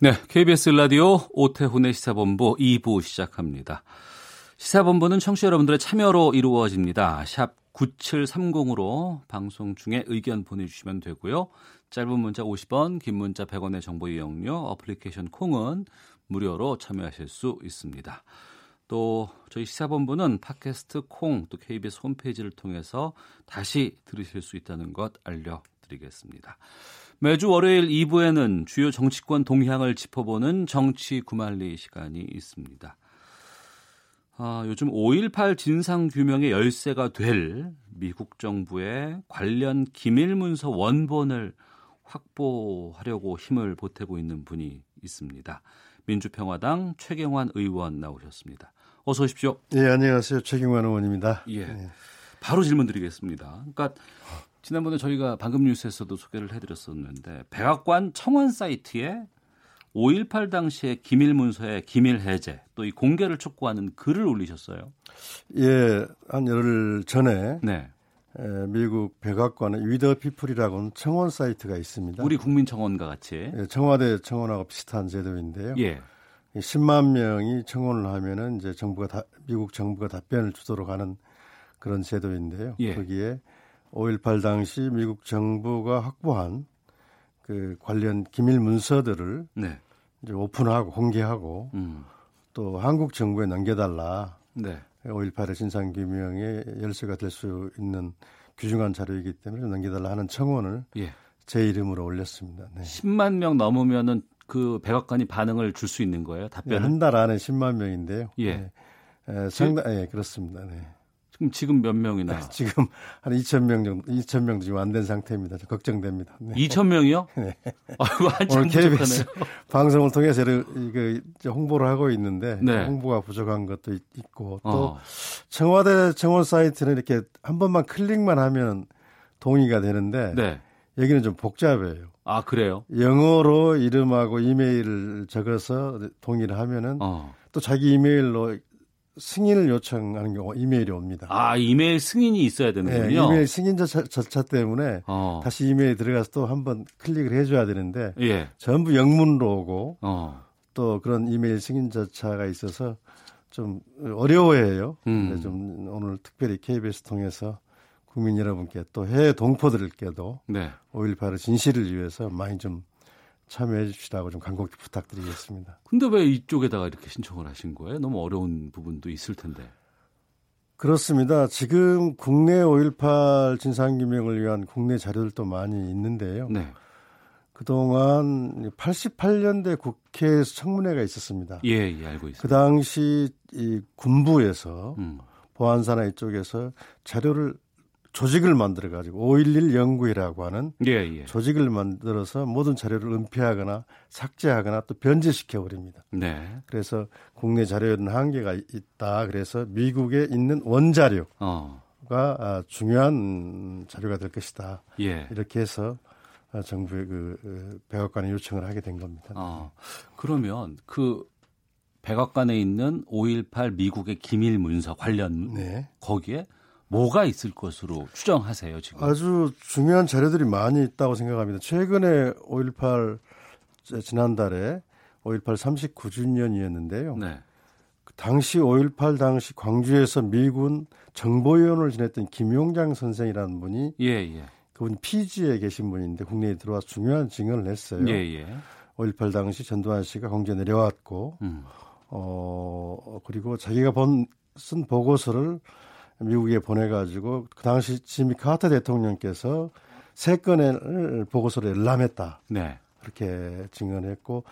네, KBS 라디오 오태훈의 시사본부 2부 시작합니다. 시사본부는 청취자 여러분들의 참여로 이루어집니다. 샵 9730으로 방송 중에 의견 보내주시면 되고요. 짧은 문자 50원, 긴 문자 100원의 정보 이용료, 어플리케이션 콩은 무료로 참여하실 수 있습니다. 또 저희 시사본부는 팟캐스트 콩, 또 KBS 홈페이지를 통해서 다시 들으실 수 있다는 것 알려드리겠습니다. 매주 월요일 2부에는 주요 정치권 동향을 짚어보는 정치 구말리 시간이 있습니다. 아, 요즘 5.18 진상규명의 열쇠가 될 미국 정부의 관련 기밀 문서 원본을 확보하려고 힘을 보태고 있는 분이 있습니다. 민주평화당 최경환 의원 나오셨습니다. 어서 오십시오. 예, 안녕하세요. 최경환 의원입니다. 예. 네. 바로 질문 드리겠습니다. 그러니까 지난번에 저희가 방금 뉴스에서도 소개를 해드렸었는데 백악관 청원 사이트에 5.18 당시의 기밀 문서의 기밀 해제 또 이 공개를 촉구하는 글을 올리셨어요. 예, 한 열흘 전에 네. 에, 미국 백악관의 We the People이라고는 청원 사이트가 있습니다. 우리 국민 청원과 같이. 예, 청와대 청원하고 비슷한 제도인데요. 예. 10만 명이 청원을 하면은 이제 정부가 다, 미국 정부가 답변을 주도록 하는 그런 제도인데요. 예. 거기에 5.18 당시 미국 정부가 확보한 그 관련 기밀 문서들을 네. 이제 오픈하고 공개하고 음. 또 한국 정부에 넘겨달라. 네. 5.18의 진상규명의 열쇠가 될 수 있는 귀중한 자료이기 때문에 좀 넘겨달라 하는 청원을 예. 제 이름으로 올렸습니다. 네. 10만 명 넘으면은 그 백악관이 반응을 줄 수 있는 거예요. 답변을. 한달 안에 10만 명인데요. 예. 네. 에, 상당, 예, 그렇습니다. 네. 지금 지금 몇 명이나? 지금 한 2천 명 정도, 2천 명 지금 안 된 상태입니다. 좀 걱정됩니다. 네. 2천 명이요? 네. 아이고 오늘 KBS. 방송을 통해서 이제 홍보를 하고 있는데 네. 홍보가 부족한 것도 있- 있고 또 어. 청와대 청원 사이트는 이렇게 한 번만 클릭만 하면 동의가 되는데 네. 여기는 좀 복잡해요. 아 그래요? 영어로 이름하고 이메일을 적어서 동의를 하면은 어. 또 자기 이메일로 승인을 요청하는 경우 이메일이 옵니다. 아 이메일 승인이 있어야 네, 되는군요. 이메일 승인 절차, 절차 때문에 어. 다시 이메일 들어가서 또 한번 클릭을 해줘야 되는데 예. 전부 영문으로 오고 어. 또 그런 이메일 승인 절차가 있어서 좀 어려워해요. 음. 근데 좀 오늘 특별히 KBS 통해서 국민 여러분께 또 해외 동포들께도 네. 5.18의 진실을 위해서 많이 좀 참여해 주시라고 좀 간곡히 부탁드리겠습니다. 근데 왜 이쪽에다가 이렇게 신청을 하신 거예요? 너무 어려운 부분도 있을 텐데. 그렇습니다. 지금 국내 5.18 진상규명을 위한 국내 자료들도 많이 있는데요. 네. 그동안 88년대 국회에서 청문회가 있었습니다. 예, 예 알고 있습니다. 그 당시 이 군부에서 음. 보안사나 이쪽에서 자료를 조직을 만들어 가지고 511 연구회라고 하는 예, 예. 조직을 만들어서 모든 자료를 은폐하거나 삭제하거나 또 변제시켜 버립니다. 네. 그래서 국내 자료에는 한계가 있다. 그래서 미국에 있는 원자료가 어. 아, 중요한 자료가 될 것이다. 예. 이렇게 해서 아, 정부의 그 어, 백악관에 요청을 하게 된 겁니다. 어. 그러면 그 백악관에 있는 5.18 미국의 기밀 문서 관련 네. 거기에 뭐가 있을 것으로 추정하세요, 지금? 아주 중요한 자료들이 많이 있다고 생각합니다. 최근에 5.18 지난달에 5.18 39주년이었는데요. 네. 당시 5.18 당시 광주에서 미군 정보위원을 지냈던 김용장 선생이라는 분이 예, 예. 그분 피지에 계신 분인데 국내에 들어와서 중요한 증언을 했어요. 예, 예. 5.18 당시 전두환 씨가 광주에 내려왔고 음. 어 그리고 자기가 본 쓴 보고서를 미국에 보내가지고 그 당시 지미 카터 대통령께서 세 건의 보고서를 열람했다 네. 그렇게 증언했고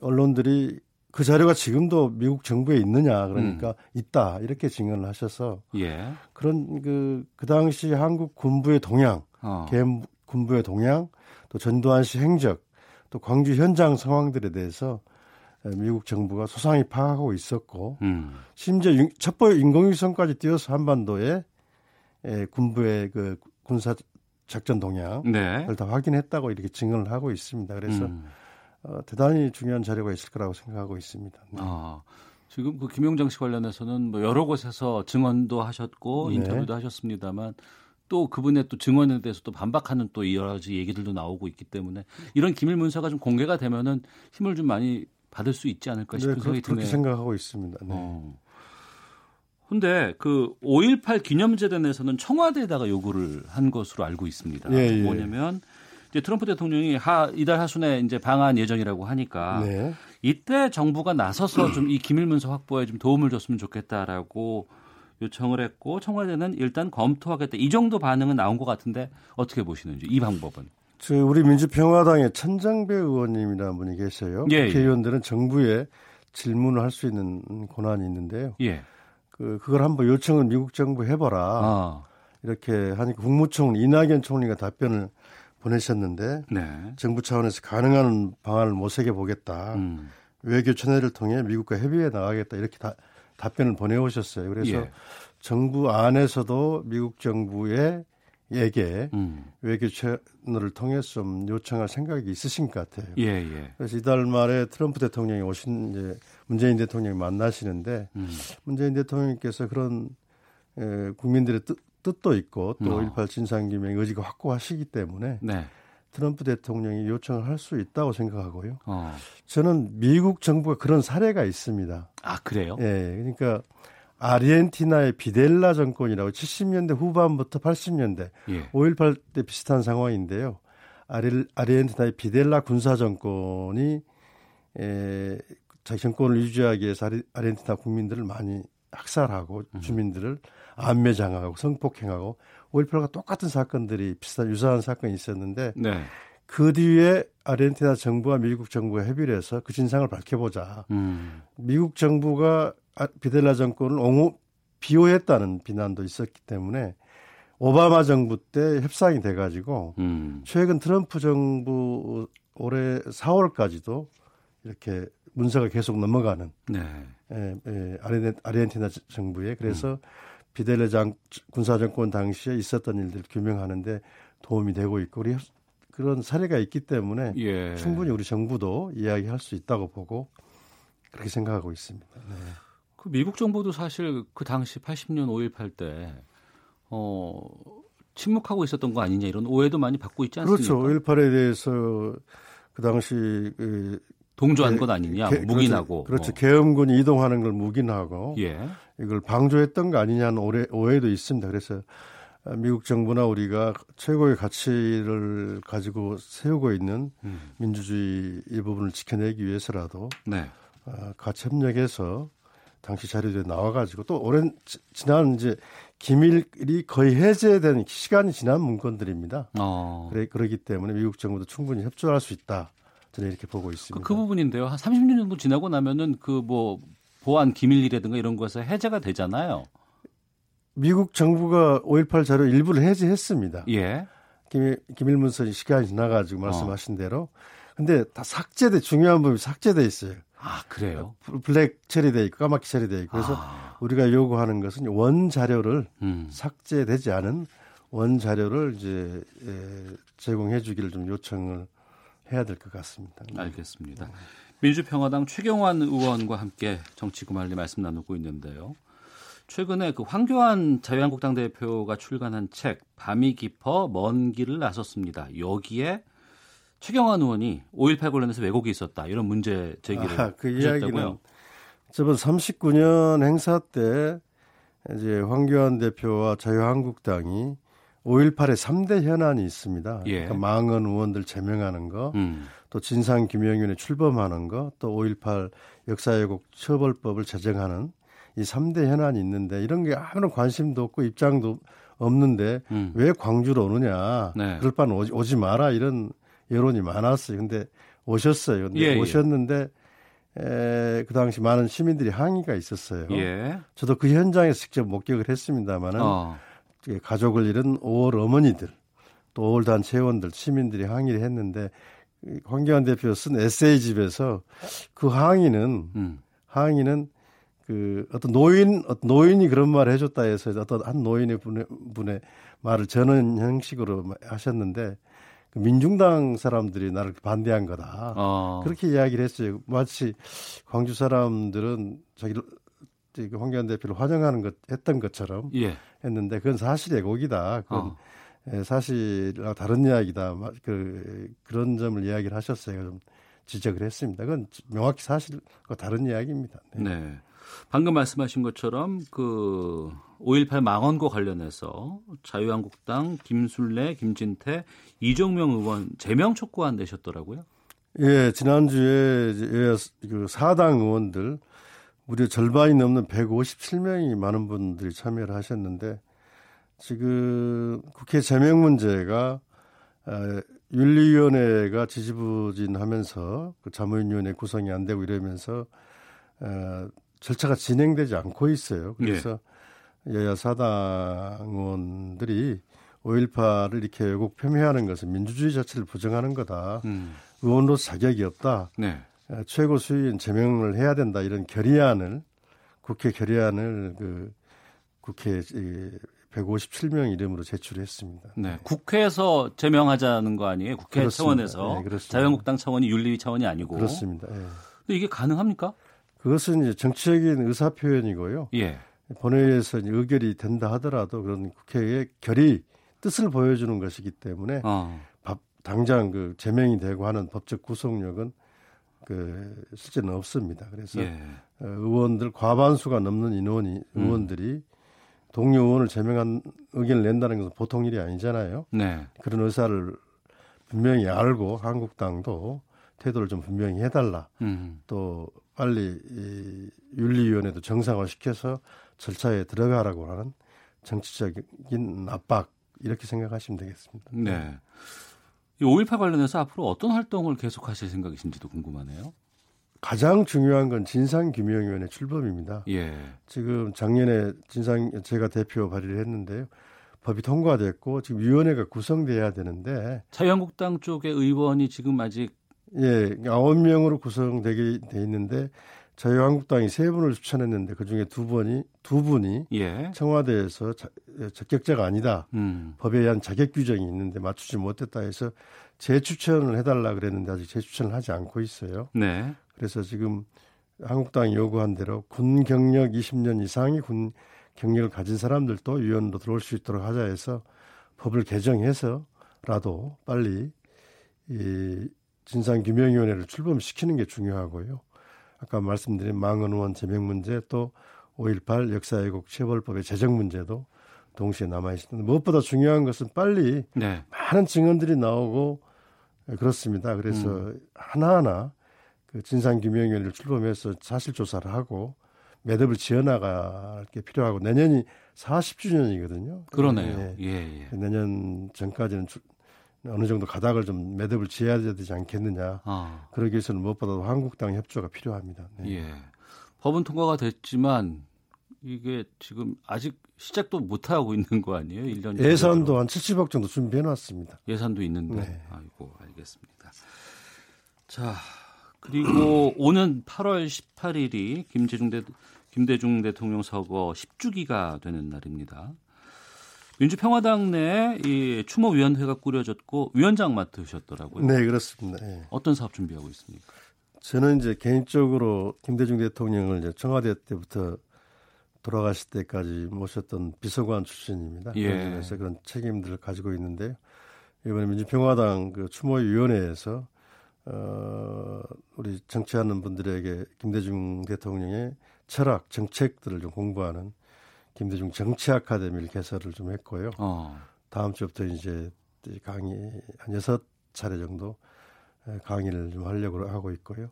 언론들이 그 자료가 지금도 미국 정부에 있느냐 그러니까 있다 이렇게 증언을 하셔서 예. 그런 그, 그 당시 한국 군부의 동향, 어. 개 군부의 동향, 또 전두환 씨 행적, 또 광주 현장 상황들에 대해서 미국 정부가 소상히 파악하고 있었고 음. 심지어 인- 첩보 인공위성까지 띄어서 한반도에 에, 군부의 그 군사 작전 동향을 네. 다 확인했다고 이렇게 증언을 하고 있습니다. 그래서 음. 어, 대단히 중요한 자료가 있을 거라고 생각하고 있습니다. 네. 아, 지금 그 김용장 씨 관련해서는 뭐 여러 곳에서 증언도 하셨고 네. 인터뷰도 하셨습니다만 또 그분의 또 증언에 대해서 또 반박하는 또 여러 가지 얘기들도 나오고 있기 때문에 이런 기밀 문서가 좀 공개가 되면은 힘을 좀 많이 받을 수 있지 않을까 네, 싶은 그, 생각이 그렇게 드네요. 생각하고 있습니다. 네. 어. 근데 그 5.18 기념재단에서는 청와대에다가 요구를 한 것으로 알고 있습니다. 예, 예. 뭐냐면 이제 트럼프 대통령이 하, 이달 하순에 이제 방한 예정이라고 하니까 네. 이때 정부가 나서서 좀 이 기밀 문서 확보에 좀 도움을 줬으면 좋겠다라고 요청을 했고 청와대는 일단 검토하겠다. 이 정도 반응은 나온 것 같은데 어떻게 보시는지 이 방법은? 저 우리 민주평화당의 천장배 의원님이라는 분이 계세요. 예, 예. 국회의원들은 정부에 질문을 할 수 있는 권한이 있는데요. 예. 그 그걸 한번 요청을 미국 정부 해봐라. 아, 이렇게 하니까 국무총리 이낙연 총리가 답변을 보내셨는데 네. 정부 차원에서 가능한 방안을 모색해 보겠다. 음, 외교 천회를 통해 미국과 협의해 나가겠다 이렇게 다, 답변을 보내오셨어요. 그래서 예. 정부 안에서도 미국 정부의 에게 음, 외교 채널을 통해 좀 요청할 생각이 있으신 것 같아요. 예, 예. 그래서 이달 말에 트럼프 대통령이 오신 이제 문재인 대통령이 만나시는데 음, 문재인 대통령께서 그런 에, 국민들의 뜻, 뜻도 있고 또 어. 5.18 진상규명 의지가 확고하시기 때문에 네. 트럼프 대통령이 요청을 할 수 있다고 생각하고요. 어. 저는 미국 정부가 그런 사례가 있습니다. 아, 그래요? 예, 그러니까 아르헨티나의 비델라 정권이라고 70년대 후반부터 80년대 예. 5.18때 비슷한 상황인데요. 아르, 아르헨티나의 비델라 군사 정권이 에, 자기 정권을 유지하기 위해서 아르, 아르헨티나 국민들을 많이 학살하고 주민들을 안매장하고 성폭행하고 5.18과 똑같은 사건들이 비슷한 유사한 사건이 있었는데 네. 그 뒤에 아르헨티나 정부와 미국 정부가 협의를 해서 그 진상을 밝혀보자. 음, 미국 정부가 아- 비델라 정권을 옹호 비호했다는 비난도 있었기 때문에 오바마 정부 때 협상이 돼가지고 음, 최근 트럼프 정부 올해 4월까지도 이렇게 문서가 계속 넘어가는 네. 에, 에, 아르헨- 아르헨티나 정부에 그래서 비델레 장 군사 정권 당시에 있었던 일들 규명하는데 도움이 되고 있고 우리 협- 그런 사례가 있기 때문에 예. 충분히 우리 정부도 이야기할 수 있다고 보고 그렇게 생각하고 있습니다. 네. 그 미국 정부도 사실 그 당시 80년 5.18 때, 어, 침묵하고 있었던 거 아니냐 이런 오해도 많이 받고 있지 않습니까? 그렇죠. 5.18에 대해서 그 당시 그 동조한 개- 건 아니냐, 개- 묵인하고. 그렇죠. 뭐. 계엄군이 이동하는 걸 묵인하고 예. 이걸 방조했던 거 아니냐는 오해, 오해도 있습니다. 그래서 아, 미국 정부나 우리가 최고의 가치를 가지고 세우고 있는 음. 민주주의 이 부분을 지켜내기 위해서라도 네. 아, 같이 협력해서 당시 자료들이 나와가지고 또 오랜 지- 지난 이제 기밀이 거의 해제된 시간이 지난 문건들입니다. 어. 그래 그러기 때문에 미국 정부도 충분히 협조할 수 있다. 저는 이렇게 보고 그, 있습니다. 그 부분인데요. 한 30년 정도 지나고 나면은 그 뭐 보안 기밀이라든가 이런 거에서 해제가 되잖아요. 미국 정부가 5.18 자료 일부를 해제했습니다. 예. 기밀, 기밀문서 시간이 지나가지고 어. 말씀하신 대로. 근데 다 삭제돼, 중요한 부분이 삭제돼 있어요. 아, 그래요? 블- 블랙 처리돼 있고 까맣게 처리돼 있고. 그래서 아, 우리가 요구하는 것은 원 자료를 음. 삭제되지 않은 원 자료를 이제 에, 제공해 주기를 좀 요청을 해야 될 것 같습니다. 알겠습니다. 민주평화당 최경환 의원과 함께 정치구말리 말씀 나누고 있는데요. 최근에 그 황교안 자유한국당 대표가 출간한 책 밤이 깊어 먼 길을 나섰습니다. 여기에 최경환 의원이 5.18 관련해서 왜곡이 있었다 이런 문제 제기를 아, 그. 이야기는 저번 39년 행사 때 이제 황교안 대표와 자유한국당이 5.18의 3대 현안이 있습니다. 예. 그러니까 망언 의원들 제명하는 거, 음, 또 진상규명위원회 출범하는 거, 또 5.18 역사왜곡 처벌법을 제정하는 이 3대 현안이 있는데 이런 게 아무런 관심도 없고 입장도 없는데 음. 왜 광주로 오느냐. 네. 그럴 바는 오지, 오지 마라 이런 여론이 많았어요. 근데 오셨어요. 근데 예, 예. 오셨는데 에, 그 당시 많은 시민들이 항의가 있었어요. 예. 저도 그 현장에서 직접 목격을 했습니다마는 어, 가족을 잃은 5월 어머니들 또 5월 단 체원들 시민들이 항의를 했는데 황교안 대표 쓴 에세이집에서 그 항의는 음. 항의는 그 어떤 노인 어떤 노인이 그런 말을 해줬다 해서 어떤 한 노인의 분의, 분의 말을 전는 형식으로 하셨는데 그 민중당 사람들이 나를 반대한 거다. 어. 그렇게 이야기를 했어요. 마치 광주 사람들은 자기를 그 황교안 대표를 환영하는 것 했던 것처럼 예. 했는데 그건 사실의 곡이다. 그건 어. 예, 사실과 다른 이야기다. 마- 그 그런 점을 이야기를 하셨어요. 좀 지적을 했습니다. 그건 명확히 사실과 다른 이야기입니다. 네. 네. 방금 말씀하신 것처럼 그 5.18 망언과 관련해서 자유한국당 김순례, 김진태, 이종명 의원 제명 촉구안 내셨더라고요. 예, 지난주에 여야 그 사당 의원들 무려 절반이 넘는 157명이 많은 분들이 참여를 하셨는데 지금 국회 제명 문제가 어, 윤리위원회가 지지부진하면서 그 자문위원회 구성이 안 되고 이러면서 어, 절차가 진행되지 않고 있어요. 그래서 여야 사당 의원들이 5.18을 이렇게 왜곡 폄훼하는 것은 민주주의 자체를 부정하는 거다. 음. 의원으로서 자격이 없다. 네. 어, 최고 수위인 제명을 해야 된다. 이런 결의안을 국회 결의안을 그 국회 157명 이름으로 제출했습니다. 네. 국회에서 제명하자는 거 아니에요? 국회 그렇습니다. 차원에서 네. 자유한국당 차원이 윤리 차원이 아니고. 그렇습니다. 예. 이게 가능합니까? 그것은 이제 정치적인 의사 표현이고요. 예. 본회의에서 의결이 된다 하더라도 그런 국회의 결의 뜻을 보여주는 것이기 때문에 어. 밥- 당장 그 제명이 되고 하는 법적 구속력은 그 실제는 없습니다. 그래서 예. 어, 의원들 과반수가 넘는 인원이 의원들이 동료 의원을 제명한 의견을 낸다는 것은 보통 일이 아니잖아요. 네. 그런 의사를 분명히 알고 한국당도 태도를 좀 분명히 해달라. 음. 또 빨리 이 윤리위원회도 정상화시켜서 절차에 들어가라고 하는 정치적인 압박 이렇게 생각하시면 되겠습니다. 네. 이5.18 관련해서 앞으로 어떤 활동을 계속하실 생각이신지도 궁금하네요. 가장 중요한 건 진상규명위원회 출범입니다. 예. 지금 작년에 진상 제가 대표 발의를 했는데요. 법이 통과됐고 지금 위원회가 구성돼야 되는데 자유한국당 쪽의 의원이 지금 아직 예 아홉 명으로 구성되게 돼 있는데 자유한국당이 세 분을 추천했는데 그 중에 두 분이 두 분이 예. 청와대에서 자, 적격자가 아니다. 음. 법에 의한 자격 규정이 있는데 맞추지 못했다 해서 재추천을 해달라 그랬는데 아직 재추천을 하지 않고 있어요. 네. 그래서 지금 한국당이 요구한 대로 군 경력 20년 이상의 군 경력을 가진 사람들도 위원으로 들어올 수 있도록 하자 해서 법을 개정해서라도 빨리 이 진상규명위원회를 출범시키는 게 중요하고요. 아까 말씀드린 망언 의원 제명 문제 또 5.18 역사왜곡 체벌법의 제정 문제도 동시에 남아있습니다. 무엇보다 중요한 것은 빨리 네. 많은 증언들이 나오고 그렇습니다. 그래서 하나하나 그 진상규명위원회를 출범해서 사실 조사를 하고 매듭을 지어나갈 게 필요하고 내년이 40주년이거든요. 그러네요. 예, 예. 내년 전까지는 주- 어느 정도 가닥을 좀 매듭을 지어야 되지 않겠느냐. 아. 그러기 위해서는 무엇보다도 한국당 협조가 필요합니다. 네. 예. 법은 통과가 됐지만 이게 지금 아직 시작도 못 하고 있는 거 아니에요? 1년 예산도 한 70억 정도 준비해 놨습니다. 예산도 있는데. 네. 아이고, 알겠습니다. 자, 그리고 오는 8월 18일이 김대중 대 김대중 대통령 서거 10주기가 되는 날입니다. 민주평화당 내에 이 추모위원회가 꾸려졌고 위원장 맡으셨더라고요. 네, 그렇습니다. 예. 어떤 사업 준비하고 있습니까? 저는 이제 개인적으로 김대중 대통령을 이제 청와대 때부터 돌아가실 때까지 모셨던 비서관 출신입니다. 예. 점에서 그런 책임들을 가지고 있는데요. 이번에 민주평화당 그 추모위원회에서 어, 우리 정치하는 분들에게 김대중 대통령의 철학, 정책들을 좀 공부하는 김대중 정치 아카데미를 개설을 좀 했고요. 어. 다음 주부터 이제 강의 한 여섯 차례 정도 강의를 좀 하려고 하고 있고요.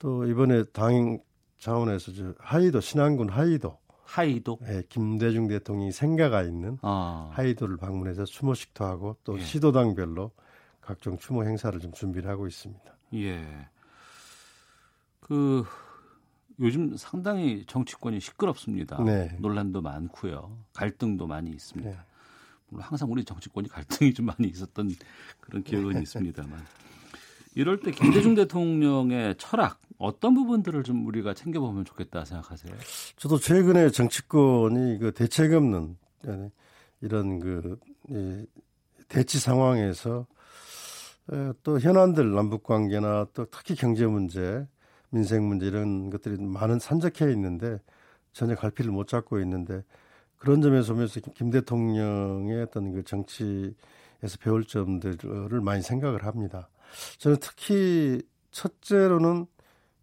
또 이번에 당 차원에서 저 하이도 신안군 하이도 하이도. 예, 김대중 대통령이 생가가 있는 아. 하이도를 방문해서 추모식도 하고 또 예. 시도당별로 각종 추모 행사를 좀 준비를 하고 있습니다. 예. 그 요즘 상당히 정치권이 시끄럽습니다. 네. 논란도 많고요. 갈등도 많이 있습니다. 네. 물론 항상 우리 정치권이 갈등이 좀 많이 있었던 그런 기억은 있습니다만. 이럴 때 김대중 대통령의 철학 어떤 부분들을 좀 우리가 챙겨보면 좋겠다 생각하세요? 저도 최근에 정치권이 그 대책 없는 이런 그 대치 상황에서 또 현안들 남북 관계나 또 특히 경제 문제, 민생 문제 이런 것들이 많은 산적해 있는데 전혀 갈피를 못 잡고 있는데 그런 점에서 보면서 김 대통령의 어떤 그 정치에서 배울 점들을 많이 생각을 합니다. 저는 특히 첫째로는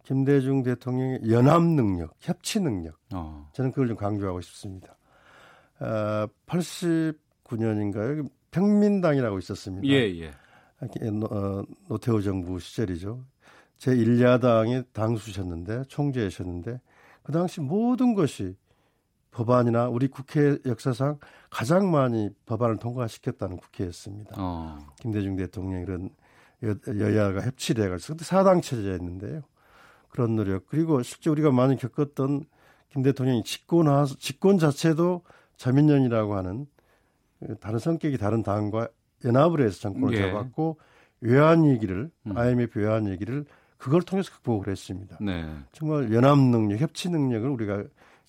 김대중 대통령의 연합 능력, 협치 능력. 어. 저는 그걸 좀 강조하고 싶습니다. 아, 89년인가요? 평민당이라고 있었습니다. 예, 예. 어, 노태우 정부 시절이죠. 제 1야당의 당수셨는데, 총재셨는데, 그 당시 모든 것이 법안이나 우리 국회 역사상 가장 많이 법안을 통과시켰다는 국회였습니다. 어. 김대중 대통령 이런 여, 야가 협치를 해가지고 그때 사당 체제였는데요. 그런 노력 그리고 실제 우리가 많이 겪었던 김 대통령이 집권하 집권 자체도 자민련이라고 하는 다른 성격이 다른 당과 연합을 해서 정권을 예. 잡았고 외환 위기를 음. IMF 외환 위기를 그걸 통해서 극복을 했습니다. 네. 정말 연합 능력, 협치 능력을 우리가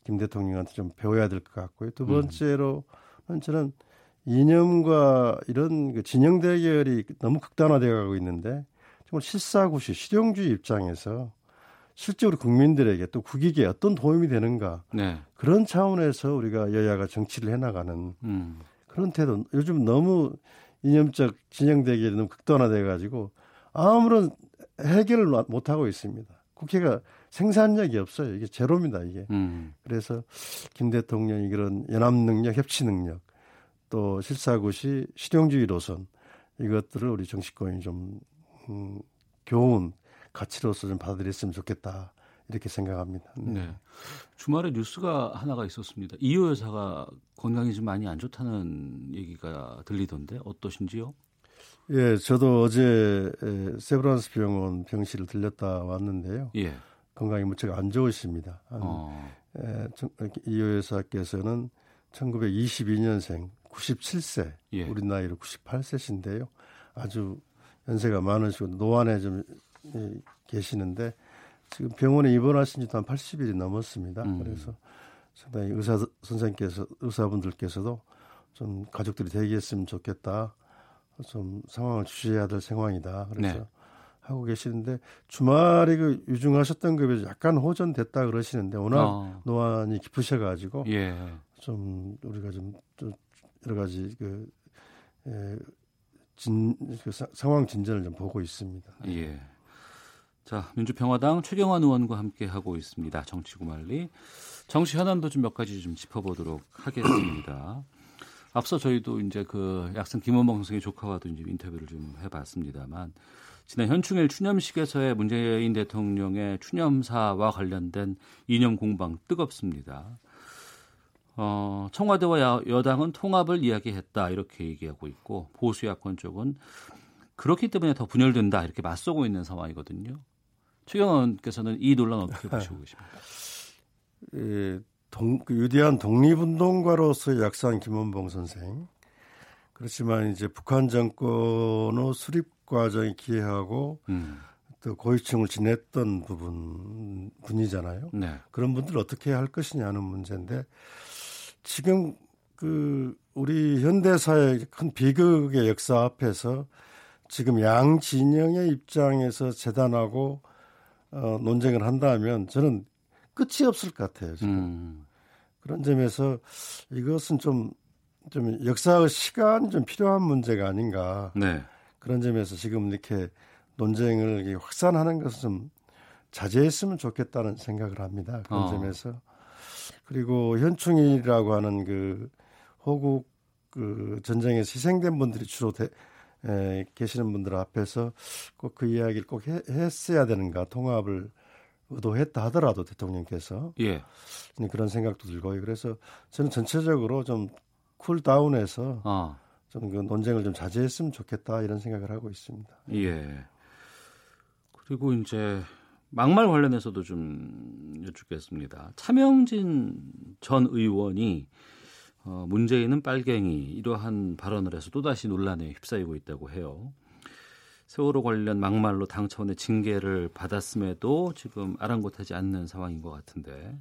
김 대통령한테 좀 배워야 될 것 같고요. 두 음. 번째로는 저는 이념과 이런 그 진영 대결이 너무 극단화되어 가고 있는데 정말 실사구시 실용주의 입장에서 실제 우리 국민들에게 또 국익에 어떤 도움이 되는가 네. 그런 차원에서 우리가 여야가 정치를 해나가는 음. 그런 태도 요즘 너무 이념적 진영 대결이 너무 극단화돼 가지고 아무런 해결을 못 하고 있습니다. 국회가 생산력이 없어요. 이게 제로입니다. 이게. 음. 그래서 김 대통령이 그런 연합 능력, 협치 능력 또 실사구시 실용주의 노선 이것들을 우리 정치권이 좀 음, 교훈 가치로서 좀 받아들였으면 좋겠다 이렇게 생각합니다. 네. 네. 주말에 뉴스가 하나가 있었습니다. 이호 여사가 건강이 좀 많이 안 좋다는 얘기가 들리던데 어떠신지요? 예, 저도 어제 세브란스 병원 병실을 들렸다 왔는데요. 예. 건강이 무척 안 좋으십니다. 어. 이호 여사께서는 1922년생 97세, 예. 우리 나이로 98세신데요. 아주 연세가 많으시고 노안에 좀 계시는데 지금 병원에 입원하신 지도 한 80일이 넘었습니다. 음. 그래서 상당히 의사 선생님께서 의사분들께서도 좀 가족들이 대기했으면 좋겠다. 좀 상황을 주시해야 될 상황이다. 그래서 네. 하고 계시는데 주말에 그 유중하셨던 급에 약간 호전됐다 그러시는데 워낙 어. 노안이 깊으셔가지고 예. 좀 우리가 좀, 좀 여러 가지 그, 에, 진, 그 사, 상황 진전을 좀 보고 있습니다. 예. 자, 민주평화당 최경환 의원과 함께 하고 있습니다. 정치구말리. 정치 현안도 좀 몇 가지 좀 짚어보도록 하겠습니다. 앞서 저희도 이제 그 약선 김원봉 선생의 조카와도 이제 인터뷰를 좀 해봤습니다만 지난 현충일 추념식에서의 문재인 대통령의 추념사와 관련된 이념 공방 뜨겁습니다. 어, 청와대와 야, 여당은 통합을 이야기했다 이렇게 얘기하고 있고 보수 야권 쪽은 그렇기 때문에 더 분열된다 이렇게 맞서고 있는 상황이거든요. 최경원께서는 이 논란 어떻게 보시고 계십니까? 예, 동, 그 위대한 독립운동가로서의 약산 김원봉 선생. 그렇지만 이제 북한 정권의 수립 과정이 기회하고 음. 또 고위층을 지냈던 부분 분이잖아요. 네. 그런 분들 어떻게 할 것이냐는 문제인데 지금 그 우리 현대사의 큰 비극의 역사 앞에서 지금 양 진영의 입장에서 재단하고 어, 논쟁을 한다면 저는 끝이 없을 것 같아요. 지금 음. 그런 점에서 이것은 좀, 좀 역사의 시간이 좀 필요한 문제가 아닌가. 네. 그런 점에서 지금 이렇게 논쟁을 확산하는 것은 좀 자제했으면 좋겠다는 생각을 합니다. 그런 어. 점에서 그리고 현충일이라고 하는 그 호국 그 전쟁에서 희생된 분들이 주로 대, 에, 계시는 분들 앞에서 꼭 그 이야기를 꼭 해, 했어야 되는가 통합을 의도했다 하더라도 대통령께서 예. 그런 생각도 들고요. 그래서 저는 전체적으로 좀 쿨다운해서 어. 좀그 논쟁을 좀 자제했으면 좋겠다 이런 생각을 하고 있습니다. 예. 그리고 이제 막말 관련해서도 좀 여쭙겠습니다. 차명진 전 의원이 어, 문재인은 빨갱이 이러한 발언을 해서 또다시 논란에 휩싸이고 있다고 해요. 세월호 관련 막말로 당 차원의 징계를 받았음에도 지금 아랑곳하지 않는 상황인 것 같은데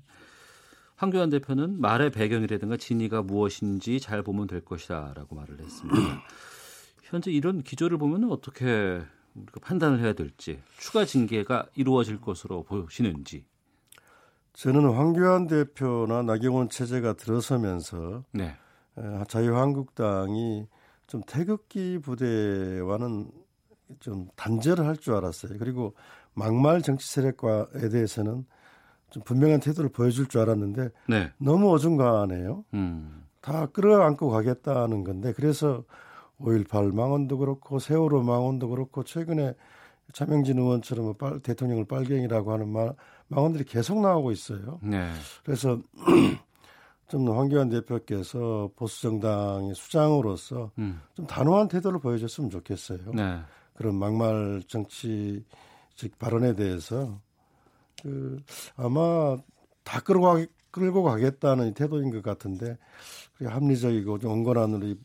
황교안 대표는 말의 배경이라든가 진위가 무엇인지 잘 보면 될 것이다라고 말을 했습니다. 현재 이런 기조를 보면 어떻게 우리가 판단을 해야 될지 추가 징계가 이루어질 것으로 보시는지. 저는 황교안 대표나 나경원 체제가 들어서면서 네. 자유한국당이 좀 태극기 부대와는 좀 단절을 할 줄 알았어요. 그리고 막말 정치 세력과에 대해서는 좀 분명한 태도를 보여줄 줄 알았는데 네. 너무 어중간하네요. 음. 다 끌어안고 가겠다는 건데 그래서 5.18 망언도 그렇고 세월호 망언도 그렇고 최근에 차명진 의원처럼 뭐 빨, 대통령을 빨갱이라고 하는 말, 망언들이 계속 나오고 있어요. 네. 그래서 좀 황교안 대표께서 보수 정당의 수장으로서 음. 좀 단호한 태도를 보여줬으면 좋겠어요. 네. 그런 막말 정치 즉 발언에 대해서 그 아마 다 끌고 가, 끌고 가겠다는 태도인 것 같은데 합리적이고 좀 온건한 우리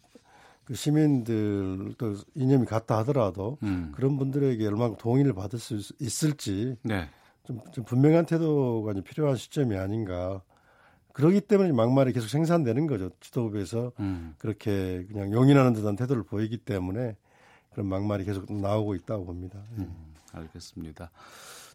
그 시민들도 이념이 같다 하더라도 음. 그런 분들에게 얼마나 동의를 받을 수 있을지 네. 좀, 좀 분명한 태도가 필요한 시점이 아닌가. 그러기 때문에 막말이 계속 생산되는 거죠. 지도부에서 음. 그렇게 그냥 용인하는 듯한 태도를 보이기 때문에 그런 막말이 계속 나오고 있다고 봅니다. 음, 알겠습니다.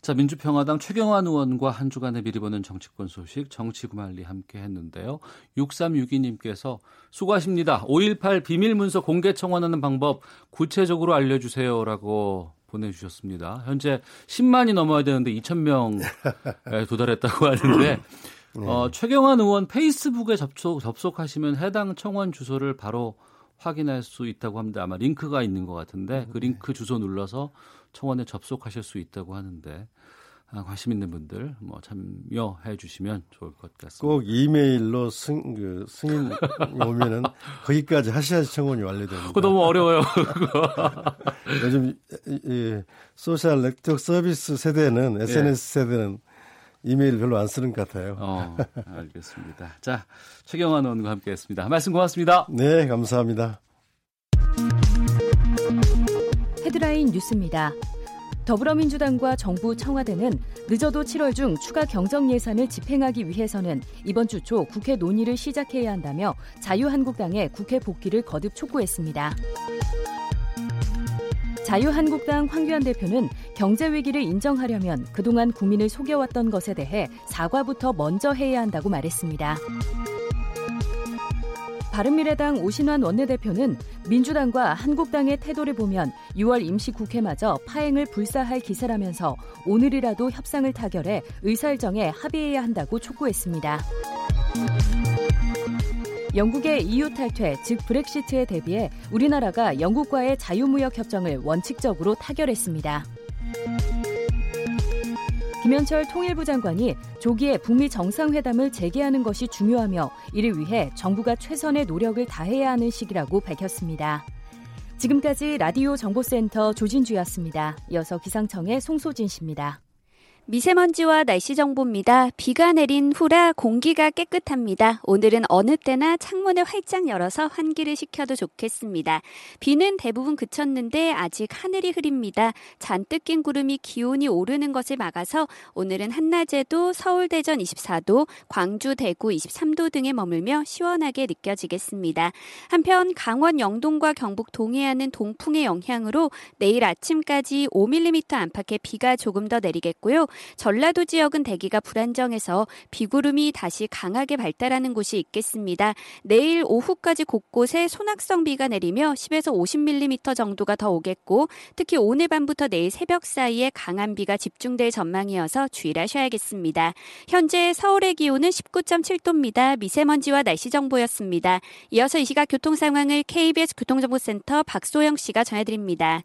자, 민주평화당 최경환 의원과 한 주간의 미리 보는 정치권 소식 정치구말리 함께 했는데요. 6362님께서 수고하십니다. 5.18 비밀문서 공개 청원하는 방법 구체적으로 알려주세요라고 보내주셨습니다. 현재 10만이 넘어야 되는데 2,000명에 도달했다고 하는데 네. 어, 최경환 의원 페이스북에 접속, 접속하시면 해당 청원 주소를 바로 확인할 수 있다고 합니다. 아마 링크가 있는 것 같은데 그 링크 주소 눌러서 청원에 접속하실 수 있다고 하는데 아, 관심 있는 분들 뭐 참여해 주시면 좋을 것 같습니다. 꼭 이메일로 승, 그 승인 오면은 거기까지 하셔야지 청원이 완료됩니다. 그거 너무 어려워요. 요즘 이, 소셜 네트워크 서비스 세대는 SNS 예. 세대는 이메일 별로 안 쓰는 것 같아요. 어, 알겠습니다. 자, 최경환 의원과 함께했습니다. 말씀 고맙습니다. 네, 감사합니다. 헤드라인 뉴스입니다. 더불어민주당과 정부 청와대는 늦어도 7월 중 추가 경정 예산을 집행하기 위해서는 이번 주 초 국회 논의를 시작해야 한다며 자유한국당의 국회 복귀를 거듭 촉구했습니다. 자유한국당 황교안 대표는 경제 위기를 인정하려면 그동안 국민을 속여왔던 것에 대해 사과부터 먼저 해야 한다고 말했습니다. 바른미래당 오신환 원내대표는 민주당과 한국당의 태도를 보면 6월 임시국회마저 파행을 불사할 기세라면서 오늘이라도 협상을 타결해 의사일정에 합의해야 한다고 촉구했습니다. 영국의 EU 탈퇴, 즉 브렉시트에 대비해 우리나라가 영국과의 자유무역 협정을 원칙적으로 타결했습니다. 김현철 통일부 장관이 조기에 북미 정상회담을 재개하는 것이 중요하며 이를 위해 정부가 최선의 노력을 다해야 하는 시기라고 밝혔습니다. 지금까지 라디오 정보센터 조진주였습니다. 이어서 기상청의 송소진 씨입니다. 미세먼지와 날씨 정보입니다. 비가 내린 후라 공기가 깨끗합니다. 오늘은 어느 때나 창문을 활짝 열어서 환기를 시켜도 좋겠습니다. 비는 대부분 그쳤는데 아직 하늘이 흐립니다. 잔뜩 낀 구름이 기온이 오르는 것을 막아서 오늘은 한낮에도 서울 대전 24도, 광주 대구 23도 등에 머물며 시원하게 느껴지겠습니다. 한편 강원 영동과 경북 동해안은 동풍의 영향으로 내일 아침까지 5mm 안팎의 비가 조금 더 내리겠고요. 전라도 지역은 대기가 불안정해서 비구름이 다시 강하게 발달하는 곳이 있겠습니다. 내일 오후까지 곳곳에 소낙성 비가 내리며 10에서 50mm 정도가 더 오겠고 특히 오늘 밤부터 내일 새벽 사이에 강한 비가 집중될 전망이어서 주의를 하셔야겠습니다. 현재 서울의 기온은 19.7도입니다. 미세먼지와 날씨 정보였습니다. 이어서 이 시각 교통 상황을 KBS 교통정보센터 박소영 씨가 전해드립니다.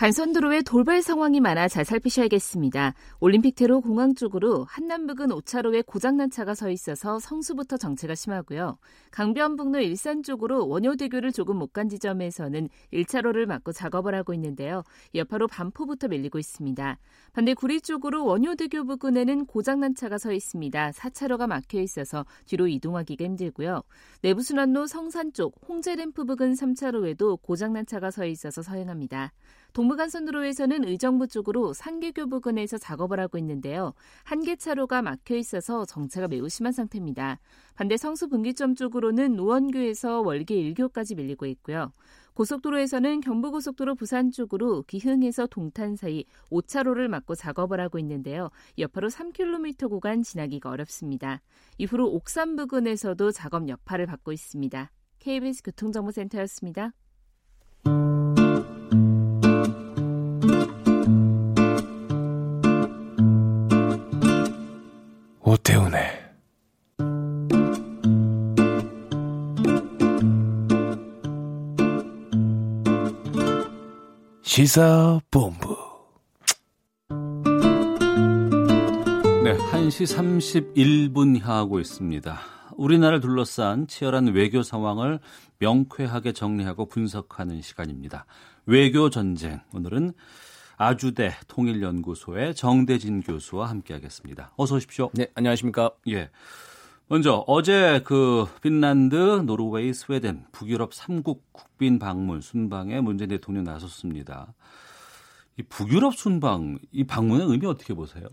간선도로에 돌발 상황이 많아 잘 살피셔야겠습니다. 올림픽대로 공항 쪽으로 한남북은 5차로에 고장난 차가 서 있어서 성수부터 정체가 심하고요. 강변북로 일산 쪽으로 원효대교를 조금 못 간 지점에서는 1차로를 막고 작업을 하고 있는데요. 여파로 반포부터 밀리고 있습니다. 반대 구리 쪽으로 원효대교 부근에는 고장난 차가 서 있습니다. 4차로가 막혀 있어서 뒤로 이동하기가 힘들고요. 내부순환로 성산 쪽 홍제램프 부근 3차로에도 고장난 차가 서 있어서 서행합니다. 동부간선도로에서는 의정부 쪽으로 상계교 부근에서 작업을 하고 있는데요. 한 개 차로가 막혀 있어서 정체가 매우 심한 상태입니다. 반대 성수 분기점 쪽으로는 노원교에서 월계 1교까지 밀리고 있고요. 고속도로에서는 경부고속도로 부산 쪽으로 기흥에서 동탄 사이 5차로를 막고 작업을 하고 있는데요. 여파로 3km 구간 지나기가 어렵습니다. 이후로 옥산 부근에서도 작업 여파를 받고 있습니다. KBS 교통정보센터였습니다. 오태훈의 시사본부 네, 1시 31분 향하고 있습니다. 우리나라를 둘러싼 치열한 외교 상황을 명쾌하게 정리하고 분석하는 시간입니다. 외교 전쟁. 오늘은 아주대 통일연구소의 정대진 교수와 함께하겠습니다. 어서 오십시오. 네, 안녕하십니까? 예. 먼저 어제 그 핀란드, 노르웨이, 스웨덴, 북유럽 3국 국빈 방문 순방에 문재인 대통령 나섰습니다. 이 북유럽 순방 이 방문의 의미 어떻게 보세요?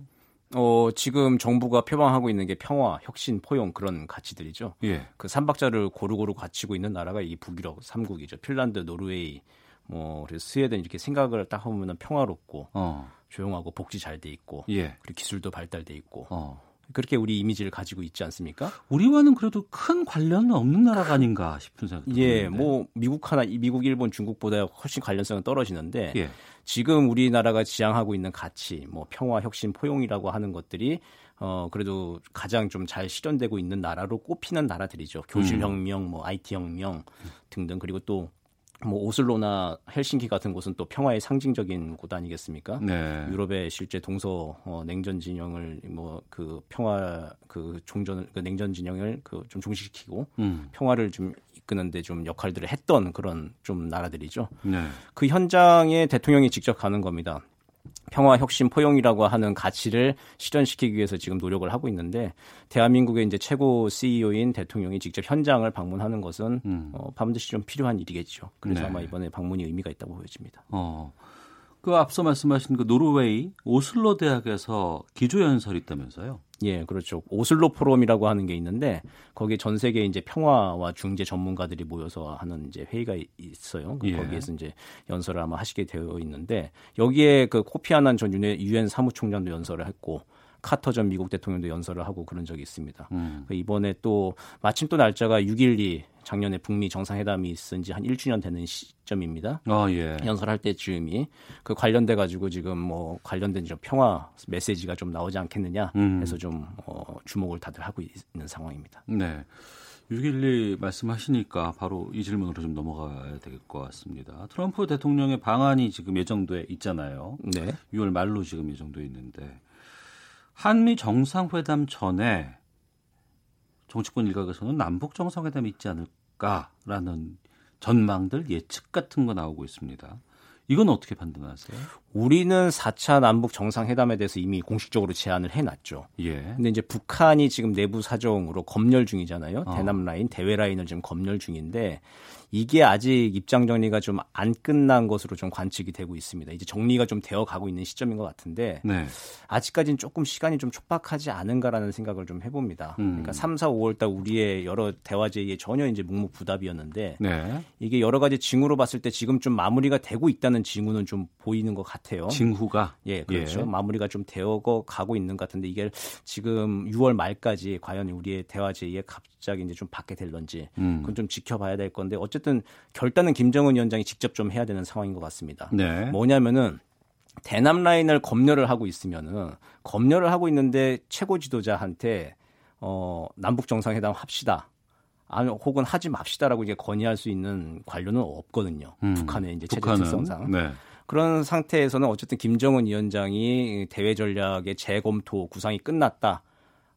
어, 지금 정부가 표방하고 있는 게 평화, 혁신, 포용 그런 가치들이죠. 예. 그 삼박자를 고루고루 갖추고 있는 나라가 이 북유럽 3국이죠. 핀란드, 노르웨이, 뭐 그래서 스웨덴 이렇게 생각을 딱 하면은 평화롭고 어. 조용하고 복지 잘 돼 있고 예. 그리고 기술도 발달돼 있고 어. 그렇게 우리 이미지를 가지고 있지 않습니까? 우리와는 그래도 큰 관련은 없는 나라가 아닌가 싶은 생각이 예, 드는데. 뭐 미국 하나 미국, 일본, 중국보다 훨씬 관련성은 떨어지는데 예. 지금 우리나라가 지향하고 있는 가치, 뭐 평화, 혁신, 포용이라고 하는 것들이 어 그래도 가장 좀 잘 실현되고 있는 나라로 꼽히는 나라들이죠. 교실 혁명, 뭐 IT 혁명 등등 그리고 또 뭐 오슬로나 헬싱키 같은 곳은 또 평화의 상징적인 곳 아니겠습니까? 네. 유럽의 실제 동서 어, 냉전 진영을 뭐 그 평화 그 종전 그 냉전 진영을 그좀 중시시키고 음. 평화를 좀 이끄는데 좀 역할들을 했던 그런 좀 나라들이죠. 네. 그 현장에 대통령이 직접 가는 겁니다. 평화, 혁신, 포용이라고 하는 가치를 실현시키기 위해서 지금 노력을 하고 있는데 대한민국의 이제 최고 CEO인 대통령이 직접 현장을 방문하는 것은 음. 어, 반드시 좀 필요한 일이겠죠. 그래서 네. 아마 이번에 방문이 의미가 있다고 보여집니다. 어. 그 앞서 말씀하신 그 노르웨이 오슬로 대학에서 기조 연설이 있다면서요? 예, 그렇죠. 오슬로 포럼이라고 하는 게 있는데 거기에 전 세계 이제 평화와 중재 전문가들이 모여서 하는 이제 회의가 이- 있어요. 그 예. 거기에서 이제 연설을 아마 하시게 되어 있는데 여기에 그 코피 아난 전 유엔 사무총장도 연설을 했고 카터 전 미국 대통령도 연설을 하고 그런 적이 있습니다. 음. 그 이번에 또 마침 또 날짜가 6.12 작년에 북미 정상회담이 있은 지 한 1주년 되는 시점입니다. 아, 예. 연설할 때쯤이 그 관련돼 가지고 지금 뭐 관련된 좀 평화 메시지가 좀 나오지 않겠느냐 음. 해서 좀 어, 주목을 다들 하고 있는 상황입니다. 네. 6.12 말씀하시니까 바로 이 질문으로 좀 넘어가야 될 것 같습니다. 트럼프 대통령의 방안이 지금 예정돼 있잖아요. 네. 6월 말로 지금 예정돼 있는데 한미 정상회담 전에 정치권 일각에서는 남북 정상회담이 있지 않을까라는 전망들 예측 같은 거 나오고 있습니다. 이건 어떻게 판단하세요? 우리는 4차 남북 정상회담에 대해서 이미 공식적으로 제안을 해놨죠. 예. 근데 이제 북한이 지금 내부 사정으로 검열 중이잖아요. 어. 대남 라인, 대외 라인을 지금 검열 중인데 이게 아직 입장 정리가 좀 안 끝난 것으로 좀 관측이 되고 있습니다. 이제 정리가 좀 되어 가고 있는 시점인 것 같은데 네. 아직까지는 조금 시간이 좀 촉박하지 않은가라는 생각을 좀 해봅니다. 음. 그러니까 3, 4, 5월 달 우리의 여러 대화 제의에 전혀 이제 묵묵부답이었는데 네. 이게 여러 가지 징후로 봤을 때 지금 좀 마무리가 되고 있다는 징후는 좀 보이는 것 같아요. 징후가 예, 그렇죠. 예. 마무리가 좀 되어 가고 있는 것 같은데 이게 지금 6월 말까지 과연 우리의 대화 제의에 갑자기 이제 좀 받게 될런지 음. 그건 좀 지켜봐야 될 건데 어쨌든 결단은 김정은 위원장이 직접 좀 해야 되는 상황인 것 같습니다. 네. 뭐냐면은 대남 라인을 검열을 하고 있으면은 검열을 하고 있는데 최고 지도자한테 어 남북 정상회담 합시다. 아니 혹은 하지 맙시다라고 이게 건의할 수 있는 관료는 없거든요. 음. 북한의 이제 체제 특성상. 네. 그런 상태에서는 어쨌든 김정은 위원장이 대외 전략의 재검토 구상이 끝났다.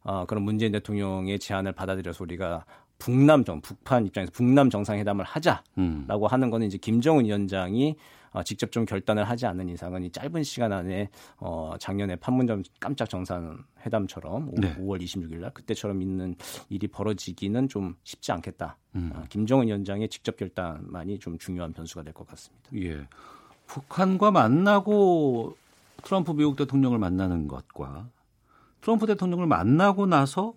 어, 그런 문재인 대통령의 제안을 받아들여서 우리가 북남 정 북한 입장에서 북남 정상회담을 하자라고 음. 하는 거는 이제 김정은 위원장이 어, 직접 좀 결단을 하지 않는 이상은 이 짧은 시간 안에 어, 작년에 판문점 깜짝 정상회담처럼 오- 네. 5월 26일 날 그때처럼 있는 일이 벌어지기는 좀 쉽지 않겠다. 음. 어, 김정은 위원장의 직접 결단만이 좀 중요한 변수가 될 것 같습니다. 예. 북한과 만나고 트럼프 미국 대통령을 만나는 것과 트럼프 대통령을 만나고 나서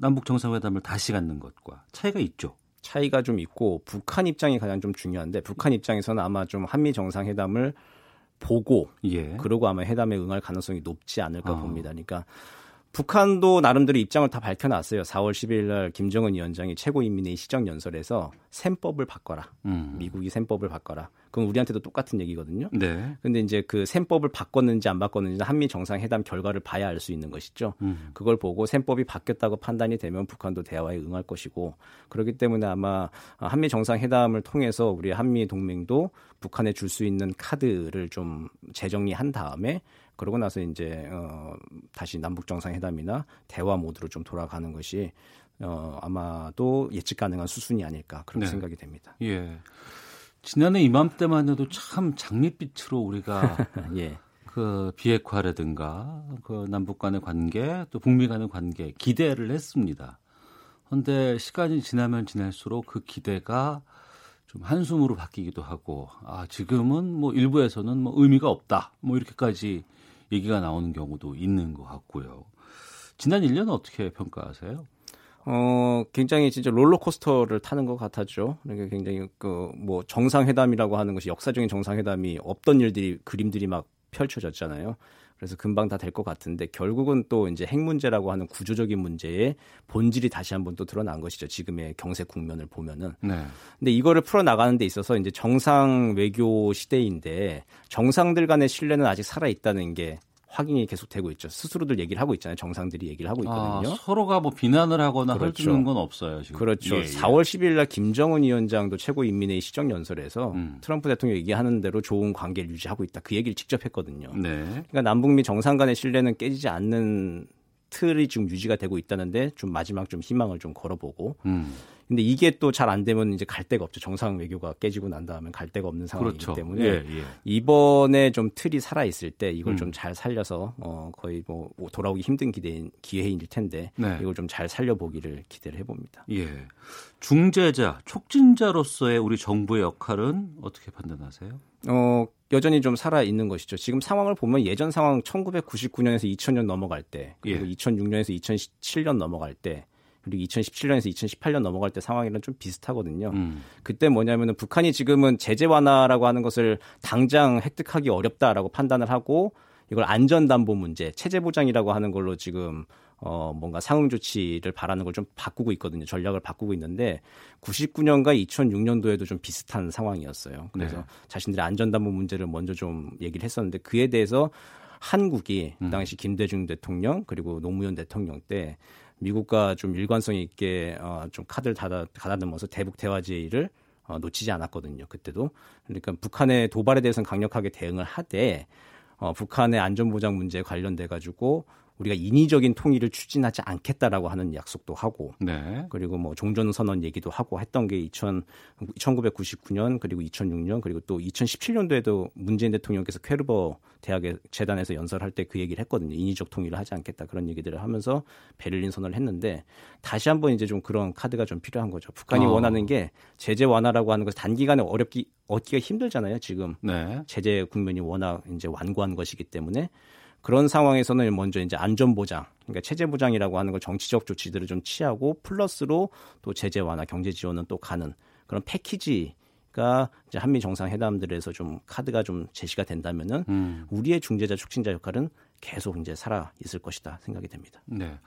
남북 정상회담을 다시 갖는 것과 차이가 있죠. 차이가 좀 있고 북한 입장이 가장 좀 중요한데 북한 입장에서는 아마 좀 한미 정상회담을 보고 예. 그러고 아마 회담에 응할 가능성이 높지 않을까 아. 봅니다. 그러니까 북한도 나름대로 입장을 다 밝혀놨어요. 4월 10일 날 김정은 위원장이 최고인민회의 시정연설에서 셈법을 바꿔라. 음. 미국이 셈법을 바꿔라. 그건 우리한테도 똑같은 얘기거든요. 네. 근데 이제 그 셈법을 바꿨는지 안 바꿨는지는 한미 정상회담 결과를 봐야 알 수 있는 것이죠. 음. 그걸 보고 셈법이 바뀌었다고 판단이 되면 북한도 대화에 응할 것이고 그렇기 때문에 아마 한미 정상회담을 통해서 우리 한미 동맹도 북한에 줄 수 있는 카드를 좀 재정리한 다음에 그러고 나서 이제 어 다시 남북 정상회담이나 대화 모드로 좀 돌아가는 것이 어 아마도 예측 가능한 수순이 아닐까 그렇게 네. 생각이 됩니다. 예. 지난해 이맘때만 해도 참 장밋빛으로 우리가 예. 그 비핵화라든가 그 남북 간의 관계 또 북미 간의 관계 기대를 했습니다. 그런데 시간이 지나면 지날수록 그 기대가 좀 한숨으로 바뀌기도 하고 아 지금은 뭐 일부에서는 뭐 의미가 없다 뭐 이렇게까지 얘기가 나오는 경우도 있는 것 같고요. 지난 1년 어떻게 평가하세요? 어, 굉장히 진짜 롤러코스터를 타는 것 같았죠. 그러니까 굉장히 그 뭐 정상회담이라고 하는 것이 역사적인 정상회담이 없던 일들이 그림들이 막 펼쳐졌잖아요. 그래서 금방 다 될 것 같은데 결국은 또 이제 핵 문제라고 하는 구조적인 문제의 본질이 다시 한번 또 드러난 것이죠. 지금의 경제 국면을 보면은. 네. 근데 이거를 풀어 나가는 데 있어서 이제 정상 외교 시대인데 정상들 간의 신뢰는 아직 살아 있다는 게 확인이 계속되고 있죠. 스스로들 얘기를 하고 있잖아요. 정상들이 얘기를 하고 있거든요. 아, 서로가 뭐 비난을 하거나 그렇죠. 헐주는 건 없어요. 지금. 그렇죠. 예, 예. 4월 10일 날 김정은 위원장도 최고인민회의 시정 연설에서 음. 트럼프 대통령 얘기하는 대로 좋은 관계를 유지하고 있다. 그 얘기를 직접 했거든요. 네. 그러니까 남북미 정상 간의 신뢰는 깨지지 않는 틀이 지금 유지가 되고 있다는데 좀 마지막 좀 희망을 좀 걸어보고 음. 근데 이게 또 잘 안 되면 이제 갈 데가 없죠. 정상 외교가 깨지고 난 다음에 갈 데가 없는 상황이기 그렇죠. 때문에 예, 예. 이번에 좀 틀이 살아 있을 때 이걸 음. 좀잘 살려서 어 거의 뭐 돌아오기 힘든 기대 기회일 텐데 네. 이걸 좀 잘 살려보기를 기대를 해봅니다. 예. 중재자, 촉진자로서의 우리 정부의 역할은 어떻게 판단하세요? 어, 여전히 좀 살아 있는 것이죠. 지금 상황을 보면 예전 상황 1999년에서 2000년 넘어갈 때, 그리고 예. 2006년에서 2017년 넘어갈 때, 그리고 2017년에서 2018년 넘어갈 때 상황이랑 좀 비슷하거든요. 음. 그때 뭐냐면은 북한이 지금은 제재 완화라고 하는 것을 당장 획득하기 어렵다라고 판단을 하고 이걸 안전담보 문제, 체제 보장이라고 하는 걸로 지금 어, 뭔가 상응 조치를 바라는 걸 좀 바꾸고 있거든요. 전략을 바꾸고 있는데 99년과 2006년도에도 좀 비슷한 상황이었어요. 그래서 네. 자신들의 안전담보 문제를 먼저 좀 얘기를 했었는데 그에 대해서 한국이 그 음. 당시 김대중 대통령 그리고 노무현 대통령 때 미국과 좀 일관성 있게 어, 좀 카드를 닫아, 가다듬어서 대북 대화 제의를 어, 놓치지 않았거든요. 그때도 그러니까 북한의 도발에 대해서는 강력하게 대응을 하되 어, 북한의 안전보장 문제에 관련돼 가지고 우리가 인위적인 통일을 추진하지 않겠다라고 하는 약속도 하고 네. 그리고 뭐 종전 선언 얘기도 하고 했던 게 2000, 1999년 그리고 2006년 그리고 또 2017년도에도 문재인 대통령께서 퀘르버 대학의 재단에서 연설할 때 그 얘기를 했거든요. 인위적 통일을 하지 않겠다 그런 얘기들을 하면서 베를린 선언을 했는데 다시 한번 이제 좀 그런 카드가 좀 필요한 거죠. 북한이 어. 원하는 게 제재 완화라고 하는 것을 단기간에 어렵기 얻기가 힘들잖아요. 지금 네. 제재 국면이 워낙 이제 완고한 것이기 때문에 그런 상황에서는 먼저 이제 안전 보장, 그러니까 체제 보장이라고 하는 걸 정치적 조치들을 좀 취하고 플러스로 또 제재 완화, 경제 지원은 또 가는 그런 패키지 가 이제 한미 정상회담들에서 좀 카드가 좀 제시가 된다면은 음. 우리의 중재자 촉진자 역할은 계속 이제 살아 있을 것이다 생각이 됩니다. 네.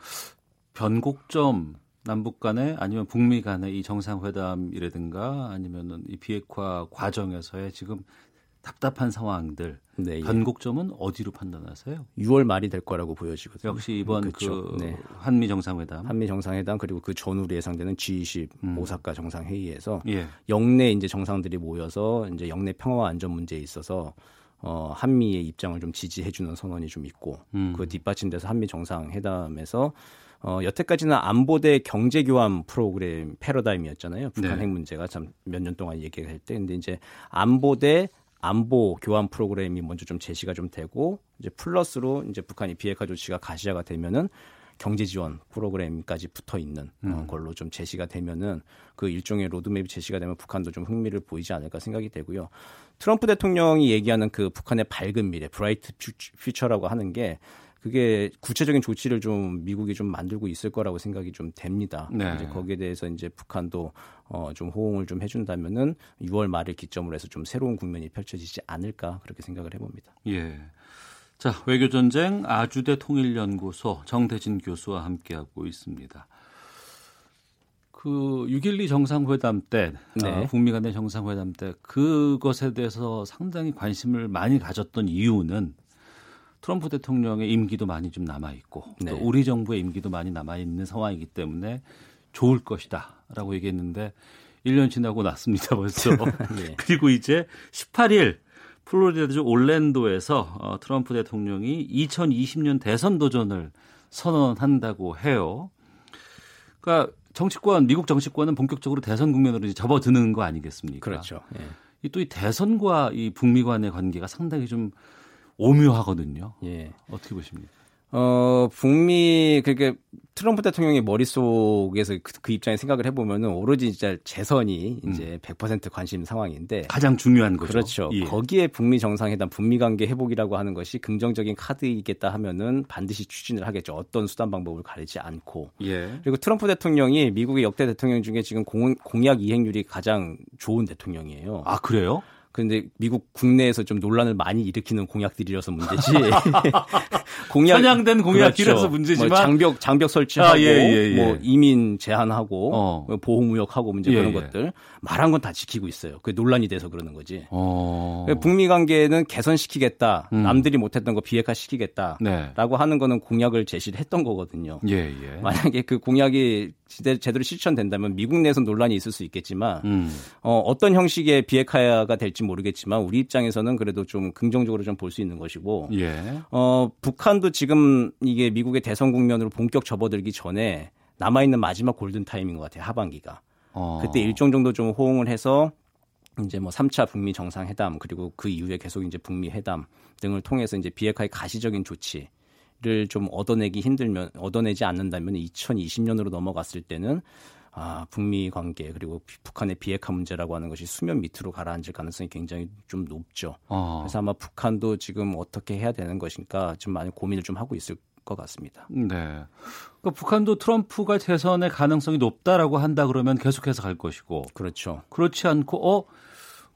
변곡점 남북 간에 아니면 북미 간의 이 정상회담이라든가 아니면은 이 비핵화 과정에서의 지금 답답한 상황들 네, 예. 변곡점은 어디로 판단하세요? 6월 말이 될 거라고 보여지거든요. 역시 이번 그쵸. 그 네. 한미 정상회담. 한미 정상회담 그리고 그 전후로 예상되는 G20 음. 오사카 정상 회의에서 예. 영내 이제 정상들이 모여서 이제 영내 평화와 안전 문제에 있어서 어 한미의 입장을 좀 지지해주는 선언이 좀 있고 음. 그 뒷받침돼서 한미 정상회담에서 어 여태까지는 안보 대 경제 교환 프로그램 패러다임이었잖아요. 북한 네. 핵 문제가 참 몇 년 동안 얘기할 때 근데 이제 안보 대 안보 교환 프로그램이 먼저 좀 제시가 좀 되고 이제 플러스로 이제 북한이 비핵화 조치가 가시화가 되면은 경제 지원 프로그램까지 붙어 있는 어, 음. 걸로 좀 제시가 되면은 그 일종의 로드맵이 제시가 되면 북한도 좀 흥미를 보이지 않을까 생각이 되고요. 트럼프 대통령이 얘기하는 그 북한의 밝은 미래, 브라이트 퓨처라고 하는 게 그게 구체적인 조치를 좀 미국이 좀 만들고 있을 거라고 생각이 좀 됩니다. 네. 이제 거기에 대해서 이제 북한도 어, 좀 호응을 좀 해준다면은 6월 말을 기점으로 해서 좀 새로운 국면이 펼쳐지지 않을까 그렇게 생각을 해봅니다. 예. 자, 외교 전쟁 아주대 통일연구소 정대진 교수와 함께하고 있습니다. 그 6.12 정상회담 때, 네. 어, 북미 간의 정상회담 때 그것에 대해서 상당히 관심을 많이 가졌던 이유는 트럼프 대통령의 임기도 많이 좀 남아 있고 네. 또 우리 정부의 임기도 많이 남아 있는 상황이기 때문에 좋을 것이다라고 얘기했는데 1년 지나고 났습니다 벌써. 예. 그리고 이제 18일 플로리다주 올랜도에서 어, 트럼프 대통령이 2020년 대선 도전을 선언한다고 해요. 그러니까 정치권 미국 정치권은 본격적으로 대선 국면으로 이제 접어드는 거 아니겠습니까? 그렇죠. 예. 이또이 대선과 이 북미 간의 관계가 상당히 좀 오묘하거든요. 예. 어떻게 보십니까? 어, 북미, 그게 트럼프 대통령의 머릿속에서 그, 그 입장에 생각을 해보면은 오로지 진짜 재선이 이제 100% 관심 상황인데. 가장 중요한 거죠. 그렇죠. 예. 거기에 북미 정상회담, 북미 관계 회복이라고 하는 것이 긍정적인 카드이겠다 하면은 반드시 추진을 하겠죠. 어떤 수단 방법을 가리지 않고. 예. 그리고 트럼프 대통령이 미국의 역대 대통령 중에 지금 공, 공약 이행률이 가장 좋은 대통령이에요. 아 그래요? 근데 미국 국내에서 좀 논란을 많이 일으키는 공약들이라서 문제지. 공약 편향된 공약이라서 문제지만 뭐 장벽 장벽 설치하고 아, 예, 예, 예. 뭐 이민 제한하고 어. 뭐 보호무역하고 문제 예, 그런 예. 것들 말한 건 다 지키고 있어요. 그 논란이 돼서 그러는 거지. 어. 그러니까 북미 관계는 개선시키겠다. 음. 남들이 못했던 거 비핵화시키겠다. 네. 라고 하는 거는 공약을 제시를 했던 거거든요. 예, 예. 만약에 그 공약이 제대- 제대로 실천된다면 미국 내에서 논란이 있을 수 있겠지만 음. 어, 어떤 형식의 비핵화가 될지 모르겠지만 우리 입장에서는 그래도 좀 긍정적으로 좀 볼 수 있는 것이고 예. 어, 북한도 지금 이게 미국의 대선 국면으로 본격 접어들기 전에 남아 있는 마지막 골든 타임인 것 같아요. 하반기가. 어. 그때 일정 정도 좀 호응을 해서 이제 뭐 3차 북미 정상회담 그리고 그 이후에 계속 이제 북미 회담 등을 통해서 이제 비핵화의 가시적인 조치를 좀 얻어내기 힘들면 얻어내지 않는다면 2020년으로 넘어갔을 때는 아, 북미 관계 그리고 비- 북한의 비핵화 문제라고 하는 것이 수면 밑으로 가라앉을 가능성이 굉장히 좀 높죠. 어. 그래서 아마 북한도 지금 어떻게 해야 되는 것인가 좀 많이 고민을 좀 하고 있을 것 같습니다. 네. 그러니까 북한도 트럼프가 재선의 가능성이 높다라고 한다 그러면 계속해서 갈 것이고 그렇죠. 그렇지 않고 어,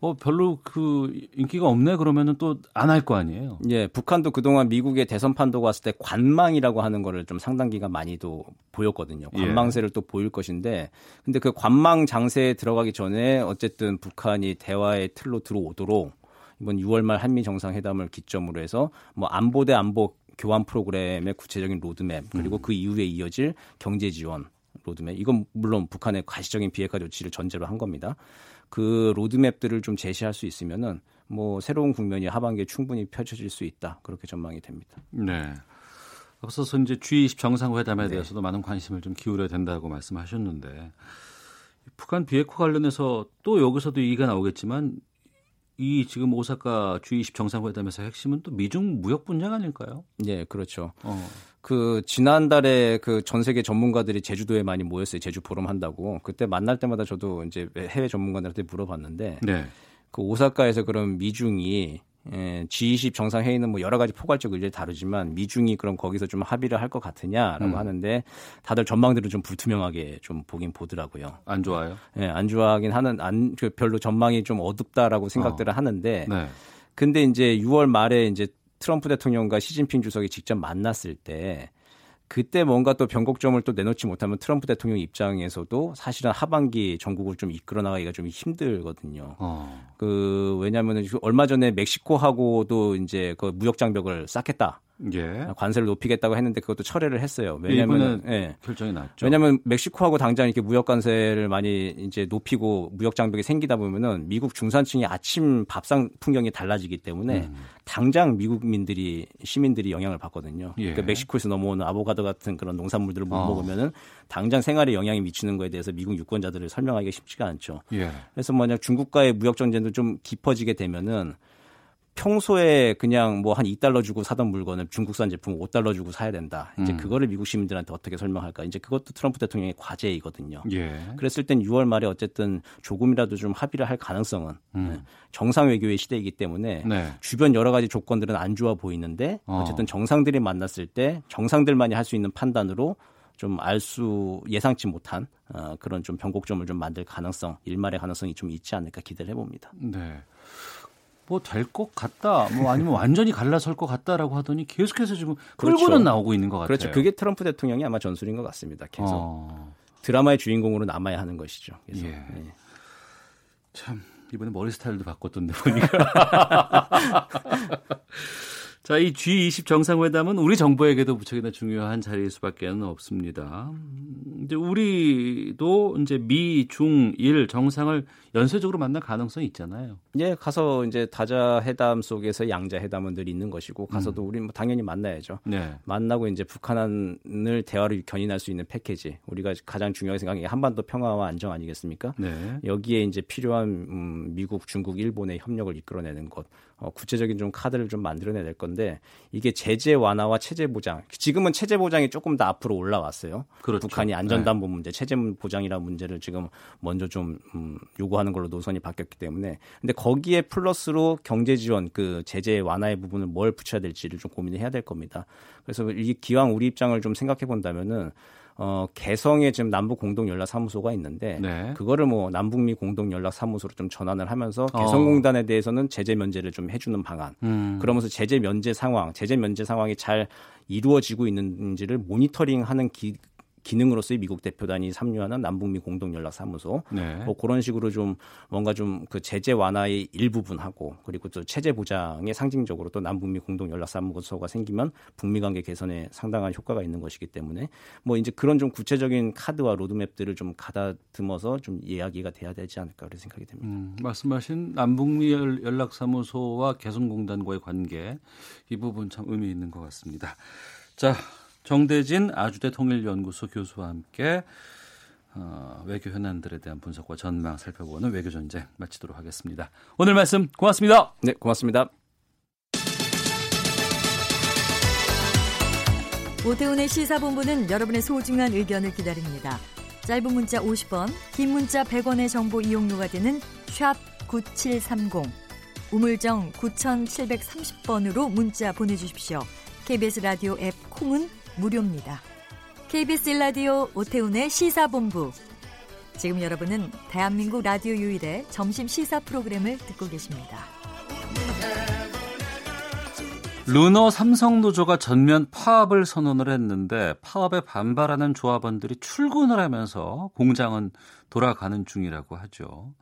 어 별로 그 인기가 없네 그러면은 또 안 할 거 아니에요. 예, 북한도 그동안 미국의 대선 판도가 왔을 때 관망이라고 하는 거를 좀 상당 기간 많이도 보였거든요. 예. 관망세를 또 보일 것인데, 근데 그 관망 장세에 들어가기 전에 어쨌든 북한이 대화의 틀로 들어오도록 이번 6월 말 한미 정상회담을 기점으로 해서 뭐 안보 대 안보 교환 프로그램의 구체적인 로드맵 그리고 그 이후에 이어질 경제 지원 로드맵 이건 물론 북한의 가시적인 비핵화 조치를 전제로 한 겁니다. 그 로드맵들을 좀 제시할 수 있으면은 뭐 새로운 국면이 하반기에 충분히 펼쳐질 수 있다 그렇게 전망이 됩니다. 네. 앞서서 이제 G20 정상회담에 네. 대해서도 많은 관심을 좀 기울여야 된다고 말씀하셨는데 북한 비핵화 관련해서 또 여기서도 얘기가 나오겠지만 이 지금 오사카 G20 정상회담에서 핵심은 또 미중 무역 분쟁 아닐까요? 예, 그렇죠. 어. 그 지난달에 그 전 세계 전문가들이 제주도에 많이 모였어요. 제주 포럼 한다고. 그때 만날 때마다 저도 이제 해외 전문가들한테 물어봤는데 네. 그 오사카에서 그럼 미중이 예, G20 정상 회의는 뭐 여러 가지 포괄적 의제를 다루지만 미중이 그럼 거기서 좀 합의를 할 것 같으냐라고 음. 하는데 다들 전망들은 좀 불투명하게 좀 보긴 보더라고요. 안 좋아요. 예, 안 좋아하긴 하는 안그 별로 전망이 좀 어둡다라고 생각들을 어. 하는데 네. 근데 이제 6월 말에 이제 트럼프 대통령과 시진핑 주석이 직접 만났을 때 그때 뭔가 또 변곡점을 또 내놓지 못하면 트럼프 대통령 입장에서도 사실은 하반기 전국을 좀 이끌어 나가기가 좀 힘들거든요. 어. 그 왜냐하면 얼마 전에 멕시코하고도 이제 그 무역 장벽을 쌓겠다. 예. 관세를 높이겠다고 했는데 그것도 철회를 했어요. 왜냐하면 일본은 예. 결정이 났죠. 왜냐하면 멕시코하고 당장 이렇게 무역 관세를 많이 이제 높이고 무역 장벽이 생기다 보면은 미국 중산층의 아침 밥상 풍경이 달라지기 때문에 음. 당장 미국민들이 시민들이 영향을 받거든요. 예. 그러니까 멕시코에서 넘어오는 아보가도 같은 그런 농산물들을 못 어. 먹으면은 당장 생활에 영향이 미치는 거에 대해서 미국 유권자들을 설명하기가 쉽지가 않죠. 예. 그래서 만약 중국과의 무역 전쟁도 좀 깊어지게 되면은 평소에 그냥 뭐 한 2달러 주고 사던 물건을 중국산 제품 5달러 주고 사야 된다. 이제 음. 그거를 미국 시민들한테 어떻게 설명할까? 이제 그것도 트럼프 대통령의 과제이거든요. 예. 그랬을 땐 6월 말에 어쨌든 조금이라도 좀 합의를 할 가능성은 음. 네, 정상 외교의 시대이기 때문에 네. 주변 여러 가지 조건들은 안 좋아 보이는데 어. 어쨌든 정상들이 만났을 때 정상들만이 할 수 있는 판단으로 좀알수 예상치 못한 어, 그런 좀 변곡점을 좀 만들 가능성 일말의 가능성이 좀 있지 않을까 기대를 해봅니다. 네. 뭐 될 것 같다. 뭐 아니면 완전히 갈라설 것 같다라고 하더니 계속해서 지금 끌고는 그렇죠. 나오고 있는 것 같아요. 그렇죠. 그게 트럼프 대통령이 아마 전술인 것 같습니다. 계속 어. 드라마의 주인공으로 남아야 하는 것이죠. 그래서 예. 네. 참 이번에 머리 스타일도 바꿨던데 보니까. 자, 이 G20 정상회담은 우리 정부에게도 무척이나 중요한 자리일 수밖에 없습니다. 음, 이제 우리도 이제 미, 중, 일 정상을 연쇄적으로 만날 가능성이 있잖아요. 이제 가서 이제 다자 회담 속에서 양자 회담은 늘 있는 것이고 가서도 음. 우리 뭐 당연히 만나야죠. 네. 만나고 이제 북한을 대화를 견인할 수 있는 패키지 우리가 가장 중요하게 생각하는 게 한반도 평화와 안정 아니겠습니까? 네. 여기에 이제 필요한 음, 미국, 중국, 일본의 협력을 이끌어내는 것, 어, 구체적인 좀 카드를 좀 만들어내야 될 건데 이게 제재 완화와 체제 보장. 지금은 체제 보장이 조금 더 앞으로 올라왔어요. 그렇죠. 북한이 안전담보 문제, 체제 보장이라는 문제를 지금 먼저 좀 음, 요구하는 걸로 노선이 바뀌었기 때문에 근데 거기에 플러스로 경제 지원 그 제재 완화의 부분을 뭘 붙여야 될지를 좀 고민을 해야 될 겁니다. 그래서 이 기왕 우리 입장을 좀 생각해 본다면은 어, 개성에 지금 남북 공동 연락 사무소가 있는데 네. 그거를 뭐 남북미 공동 연락 사무소로 좀 전환을 하면서 어. 개성공단에 대해서는 제재 면제를 좀 해주는 방안. 음. 그러면서 제재 면제 상황, 제재 면제 상황이 잘 이루어지고 있는지를 모니터링하는 기, 기능으로서의 미국 대표단이 참여하는 남북미 공동 연락 사무소 네. 뭐 그런 식으로 좀 뭔가 좀 그 제재 완화의 일부분하고 그리고 또 체제 보장의 상징적으로 또 남북미 공동 연락 사무소가 생기면 북미 관계 개선에 상당한 효과가 있는 것이기 때문에 뭐 이제 그런 좀 구체적인 카드와 로드맵들을 좀 가다듬어서 좀 이야기가 돼야 되지 않을까 그런 생각이 듭니다. 음, 말씀하신 남북미 연- 연락사무소와 개성공단과의 관계 이 부분 참 의미 있는 것 같습니다. 자, 정대진 아주대 통일연구소 교수와 함께 어, 외교 현안들에 대한 분석과 전망 살펴보는 외교 전쟁 마치도록 하겠습니다. 오늘 말씀 고맙습니다. 네, 고맙습니다. 오태훈의 시사본부는 여러분의 소중한 의견을 기다립니다. 짧은 문자 50원, 긴 문자 100원의 정보 이용료가 되는 샵 9730, 우물정 9730번으로 문자 보내주십시오. KBS 라디오 앱 콩은 무료입니다. KBS 라디오 오태훈의 시사본부. 지금 여러분은 대한민국 라디오 유일의 점심 시사 프로그램을 듣고 계십니다. 르노 삼성노조가 전면 파업을 선언을 했는데 파업에 반발하는 조합원들이 출근을 하면서 공장은 돌아가는 중이라고 하죠.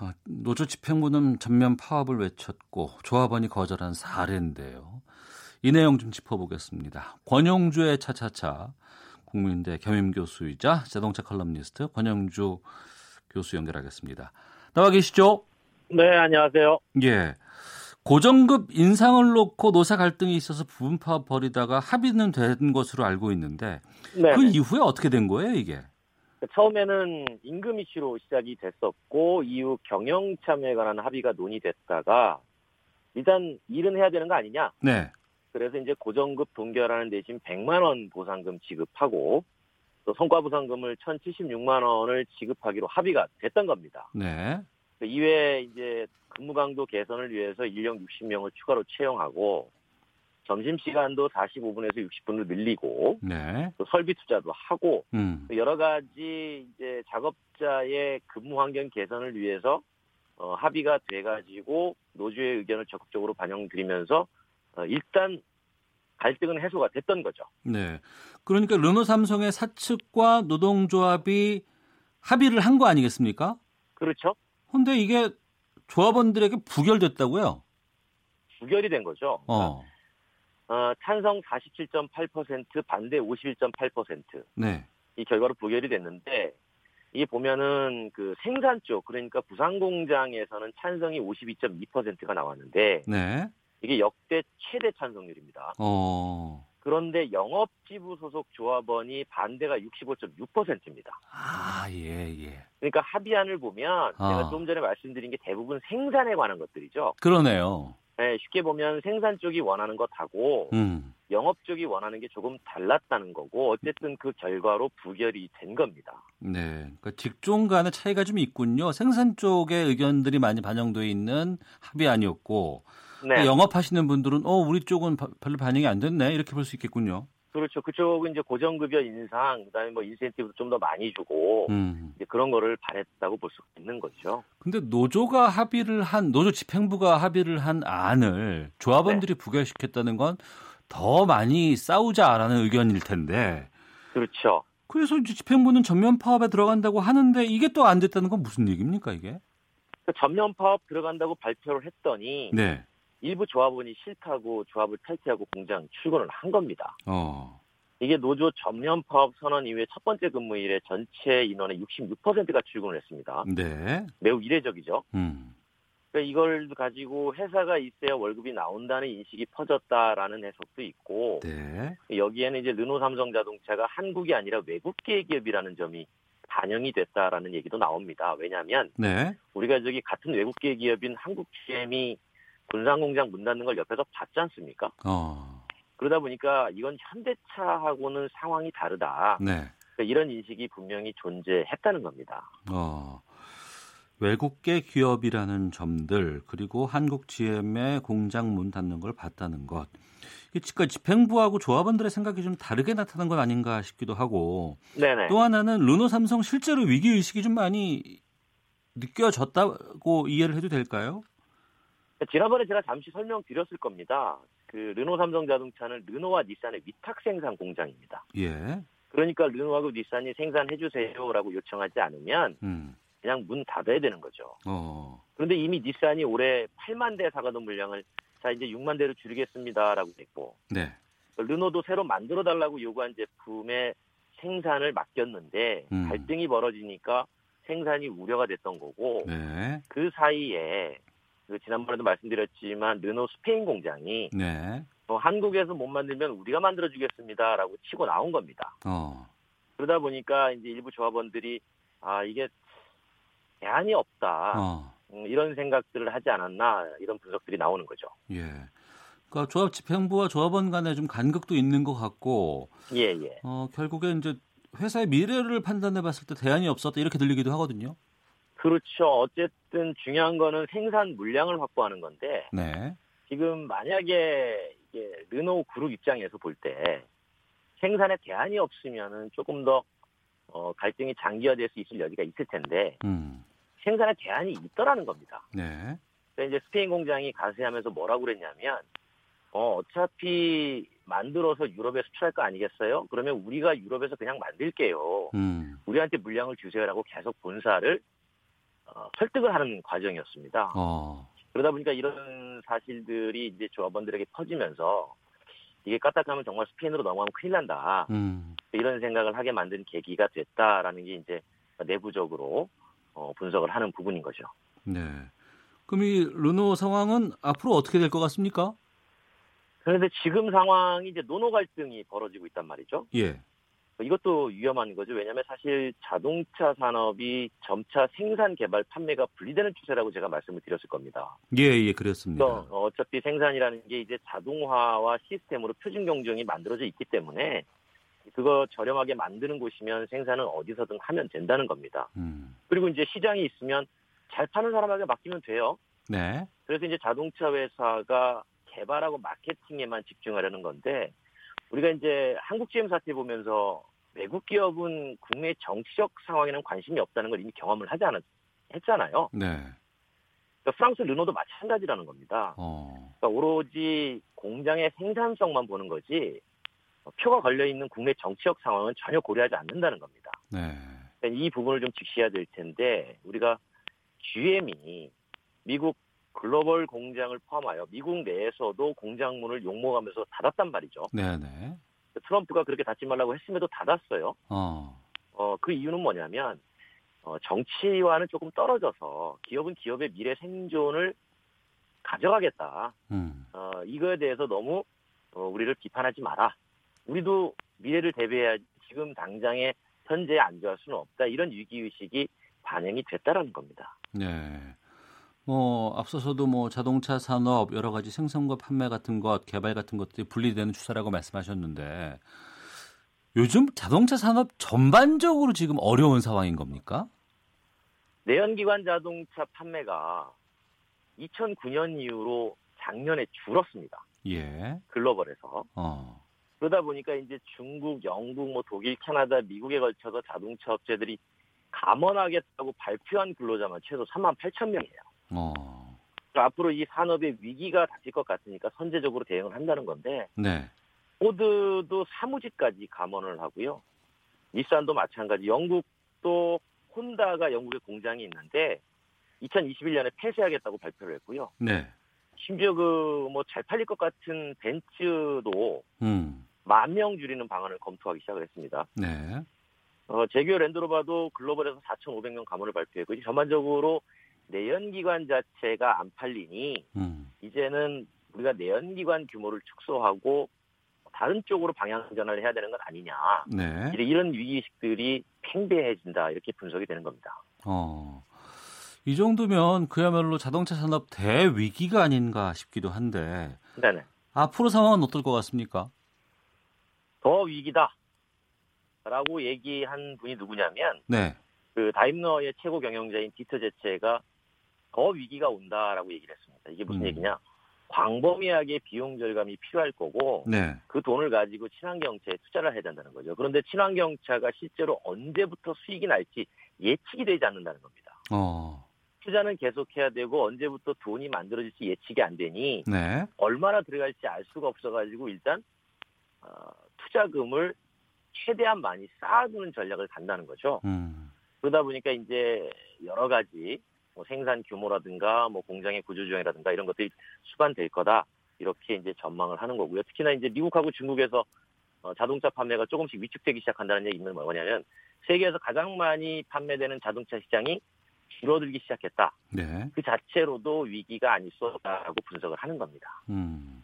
어, 노조 집행부는 전면 파업을 외쳤고 조합원이 거절한 사례인데요. 이 내용 좀 짚어보겠습니다. 권용주의 차차차 국민대 겸임 교수이자 자동차 컬럼니스트 권용주 교수 연결하겠습니다. 나와 계시죠? 네, 안녕하세요. 예. 고정급 인상을 놓고 노사 갈등이 있어서 부분 파업 벌이다가 합의는 된 것으로 알고 있는데 네. 그 이후에 어떻게 된 거예요, 이게? 처음에는 임금 이슈로 시작이 됐었고 이후 경영 참여에 관한 합의가 논의됐다가 일단 일은 해야 되는 거 아니냐. 네. 그래서 이제 고정급 동결하는 대신 100만 원 보상금 지급하고 또 성과 보상금을 1,076만 원을 지급하기로 합의가 됐던 겁니다. 네. 그 이외에 이제 근무 강도 개선을 위해서 인력 60명을 추가로 채용하고 점심 시간도 45분에서 60분으로 늘리고 네. 또 설비 투자도 하고 음. 또 여러 가지 이제 작업자의 근무 환경 개선을 위해서 어, 합의가 돼가지고 노조의 의견을 적극적으로 반영드리면서 어, 일단 갈등은 해소가 됐던 거죠. 네. 그러니까 르노 삼성의 사측과 노동조합이 합의를 한 거 아니겠습니까? 그렇죠? 근데 이게 조합원들에게 부결됐다고요? 부결이 된 거죠. 어. 어, 찬성 47.8% 반대 51.8%. 네. 이 결과로 부결이 됐는데 이게 보면은 그 생산 쪽 그러니까 부산 공장에서는 찬성이 52.2%가 나왔는데 네. 이게 역대 최대 찬성률입니다. 어. 그런데 영업지부 소속 조합원이 반대가 65.6%입니다. 아, 예, 예. 그러니까 합의안을 보면 아. 제가 좀 전에 말씀드린 게 대부분 생산에 관한 것들이죠. 그러네요. 네, 쉽게 보면 생산 쪽이 원하는 것하고 음. 영업 쪽이 원하는 게 조금 달랐다는 거고 어쨌든 그 결과로 부결이 된 겁니다. 네. 그러니까 직종 간의 차이가 좀 있군요. 생산 쪽의 의견들이 많이 반영돼 있는 합의안이었고 네. 영업하시는 분들은 어 우리 쪽은 바- 별로 반영이 안 됐네 이렇게 볼 수 있겠군요. 그렇죠. 그쪽은 이제 고정급여 인상, 그다음에 뭐 인센티브도 좀 더 많이 주고 음. 이제 그런 거를 바랬다고 볼 수 있는 거죠. 근데 노조가 합의를 한 노조 집행부가 합의를 한 안을 조합원들이 부결시켰다는 건 더 많이 싸우자라는 의견일 텐데 그렇죠. 그래서 이제 집행부는 전면 파업에 들어간다고 하는데 이게 또 안 됐다는 건 무슨 얘기입니까 이게? 그 전면 파업 들어간다고 발표를 했더니 네. 일부 조합원이 싫다고 조합을 탈퇴하고 공장 출근을 한 겁니다. 어. 이게 노조 전면 파업 선언 이후에 첫 번째 근무일에 전체 인원의 66%가 출근을 했습니다. 네. 매우 이례적이죠. 음. 그러니까 이걸 가지고 회사가 있어야 월급이 나온다는 인식이 퍼졌다라는 해석도 있고 네. 여기에는 이제 르노 삼성 자동차가 한국이 아니라 외국계 기업이라는 점이 반영이 됐다라는 얘기도 나옵니다. 왜냐하면 네. 우리가 저기 같은 외국계 기업인 한국 GM이 군산 공장 문 닫는 걸 옆에서 봤지 않습니까? 어. 그러다 보니까 이건 현대차하고는 상황이 다르다. 네. 그러니까 이런 인식이 분명히 존재했다는 겁니다. 어. 외국계 기업이라는 점들 그리고 한국 GM의 공장 문 닫는 걸 봤다는 것. 그러니까 집행부하고 조합원들의 생각이 좀 다르게 나타난 건 아닌가 싶기도 하고 네네. 또 하나는 르노 삼성 실제로 위기 의식이 좀 많이 느껴졌다고 이해를 해도 될까요? 지난번에 제가 잠시 설명드렸을 겁니다. 그 르노 삼성 자동차는 르노와 닛산의 위탁 생산 공장입니다. 예. 그러니까 르노하고 닛산이 생산해 주세요라고 요청하지 않으면 음. 그냥 문 닫아야 되는 거죠. 어. 그런데 이미 닛산이 올해 8만 대 사가던 물량을 자 이제 6만 대로 줄이겠습니다라고 했고 네. 르노도 새로 만들어 달라고 요구한 제품의 생산을 맡겼는데 음. 갈등이 벌어지니까 생산이 우려가 됐던 거고 네. 그 사이에 그 지난번에도 말씀드렸지만 르노 스페인 공장이 네. 어, 한국에서 못 만들면 우리가 만들어 주겠습니다라고 치고 나온 겁니다. 어. 그러다 보니까 이제 일부 조합원들이 아 이게 대안이 없다 어. 음, 이런 생각들을 하지 않았나 이런 분석들이 나오는 거죠. 예. 그러니까 조합 집행부와 조합원 간에 좀 간극도 있는 것 같고 예 예. 어, 결국에 이제 회사의 미래를 판단해 봤을 때 대안이 없었다 이렇게 들리기도 하거든요. 그렇죠. 어쨌든 중요한 거는 생산 물량을 확보하는 건데 네. 지금 만약에 이게 르노 그룹 입장에서 볼 때 생산에 대안이 없으면은 조금 더 어, 갈등이 장기화될 수 있을 여지가 있을 텐데 음. 생산에 대안이 있더라는 겁니다. 네. 그래서 이제 스페인 공장이 가세하면서 뭐라고 그랬냐면 어, 어차피 만들어서 유럽에 수출할 거 아니겠어요? 그러면 우리가 유럽에서 그냥 만들게요. 음. 우리한테 물량을 주세요라고 계속 본사를 어, 설득을 하는 과정이었습니다. 어. 그러다 보니까 이런 사실들이 이제 조합원들에게 퍼지면서 이게 까딱하면 정말 스페인으로 넘어가면 큰일 난다. 음. 이런 생각을 하게 만든 계기가 됐다라는 게 이제 내부적으로 어, 분석을 하는 부분인 거죠. 네. 그럼 이 르노 상황은 앞으로 어떻게 될 것 같습니까? 그런데 지금 상황이 이제 노노 갈등이 벌어지고 있단 말이죠. 예. 이것도 위험한 거죠. 왜냐하면 사실 자동차 산업이 점차 생산, 개발, 판매가 분리되는 추세라고 제가 말씀을 드렸을 겁니다. 예, 예, 그렇습니다. 그래서 어차피 생산이라는 게 이제 자동화와 시스템으로 표준 경쟁이 만들어져 있기 때문에 그거 저렴하게 만드는 곳이면 생산은 어디서든 하면 된다는 겁니다. 음. 그리고 이제 시장이 있으면 잘 파는 사람에게 맡기면 돼요. 네. 그래서 이제 자동차 회사가 개발하고 마케팅에만 집중하려는 건데 우리가 이제 한국 GM 사태 보면서 외국 기업은 국내 정치적 상황에는 관심이 없다는 걸 이미 경험을 하지 않았 했잖아요. 네. 그러니까 프랑스 르노도 마찬가지라는 겁니다. 어. 그러니까 오로지 공장의 생산성만 보는 거지 어, 표가 걸려 있는 국내 정치적 상황은 전혀 고려하지 않는다는 겁니다. 네. 그러니까 이 부분을 좀 직시해야 될 텐데 우리가 GM이 미국 글로벌 공장을 포함하여 미국 내에서도 공장 문을 욕먹으면서 닫았단 말이죠. 네, 네. 트럼프가 그렇게 닫지 말라고 했음에도 닫았어요. 어. 어, 그 이유는 뭐냐면 어, 정치와는 조금 떨어져서 기업은 기업의 미래 생존을 가져가겠다. 음. 어, 이거에 대해서 너무 어, 우리를 비판하지 마라. 우리도 미래를 대비해야지 지금 당장에 현재에 안주할 수는 없다. 이런 위기의식이 반영이 됐다라는 겁니다. 네. 뭐 앞서서도 뭐 자동차 산업 여러 가지 생산과 판매 같은 것 개발 같은 것들이 분리되는 추세라고 말씀하셨는데 요즘 자동차 산업 전반적으로 지금 어려운 상황인 겁니까? 내연기관 자동차 판매가 2009년 이후로 작년에 줄었습니다. 예. 글로벌에서. 어. 그러다 보니까 이제 중국, 영국, 뭐 독일, 캐나다, 미국에 걸쳐서 자동차 업체들이 감원하겠다고 발표한 근로자만 최소 3만 8천 명이에요. 어. 앞으로 이 산업의 위기가 닥칠 것 같으니까 선제적으로 대응을 한다는 건데 네. 포드도 사무직까지 감원을 하고요. 닛산도 마찬가지. 영국도 혼다가 영국에 공장이 있는데 2021년에 폐쇄하겠다고 발표를 했고요. 네. 심지어 그 뭐 잘 팔릴 것 같은 벤츠도 음. 만명 줄이는 방안을 검토하기 시작을 했습니다. 네. 어, 제규어 랜드로바도 글로벌에서 4,500명 감원을 발표했고 전반적으로 내연기관 자체가 안 팔리니 음. 이제는 우리가 내연기관 규모를 축소하고 다른 쪽으로 방향 전환을 해야 되는 건 아니냐. 네. 이런- 위기의식들이 팽배해진다 이렇게 분석이 되는 겁니다. 어. 이 정도면 그야말로 자동차 산업 대위기가 아닌가 싶기도 한데 네네. 앞으로 상황은 어떨 것 같습니까? 더 위기다. 라고 얘기한 분이 누구냐면 네. 그 다임러의 최고 경영자인 디터 제체가 더 위기가 온다라고 얘기를 했습니다. 이게 무슨 음. 얘기냐? 광범위하게 비용 절감이 필요할 거고 네. 그 돈을 가지고 친환경차에 투자를 해야 된다는 거죠. 그런데 친환경차가 실제로 언제부터 수익이 날지 예측이 되지 않는다는 겁니다. 어. 투자는 계속해야 되고 언제부터 돈이 만들어질지 예측이 안 되니 네. 얼마나 들어갈지 알 수가 없어가지고 일단 어, 투자금을 최대한 많이 쌓아두는 전략을 간다는 거죠. 음. 그러다 보니까 이제 여러 가지 뭐 생산 규모라든가 뭐 공장의 구조조정이라든가 이런 것들이 수반될 거다 이렇게 이제 전망을 하는 거고요. 특히나 이제 미국하고 중국에서 어, 자동차 판매가 조금씩 위축되기 시작한다는 얘기는 뭐냐면 세계에서 가장 많이 판매되는 자동차 시장이 줄어들기 시작했다. 네. 그 자체로도 위기가 아닐 수 없다고 분석을 하는 겁니다. 음.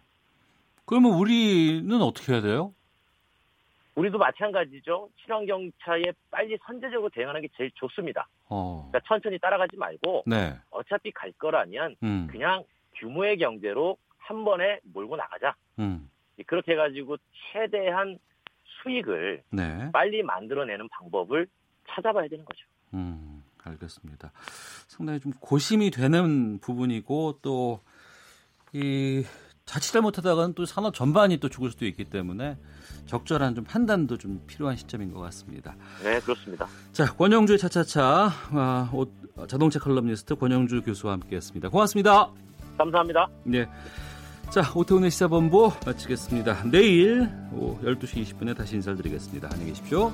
그러면 우리는 어떻게 해야 돼요? 우리도 마찬가지죠. 친환경 차에 빨리 선제적으로 대응하는 게 제일 좋습니다. 어. 그러니까 천천히 따라가지 말고 네. 어차피 갈 거라면 음. 그냥 규모의 경제로 한 번에 몰고 나가자. 음. 그렇게 해가지고 최대한 수익을 네. 빨리 만들어내는 방법을 찾아봐야 되는 거죠. 음. 알겠습니다. 상당히 좀 고심이 되는 부분이고 또 이 자칫 잘못하다가는 또 산업 전반이 또 죽을 수도 있기 때문에 적절한 좀 판단도 좀 필요한 시점인 것 같습니다. 네, 그렇습니다. 자, 권용주의 차차차 아, 옷, 자동차 컬럼니스트 권용주 교수와 함께했습니다. 고맙습니다. 감사합니다. 네. 자, 오태훈의 시사본부 마치겠습니다. 내일 오후 12시 20분에 다시 인사드리겠습니다. 안녕히 계십시오.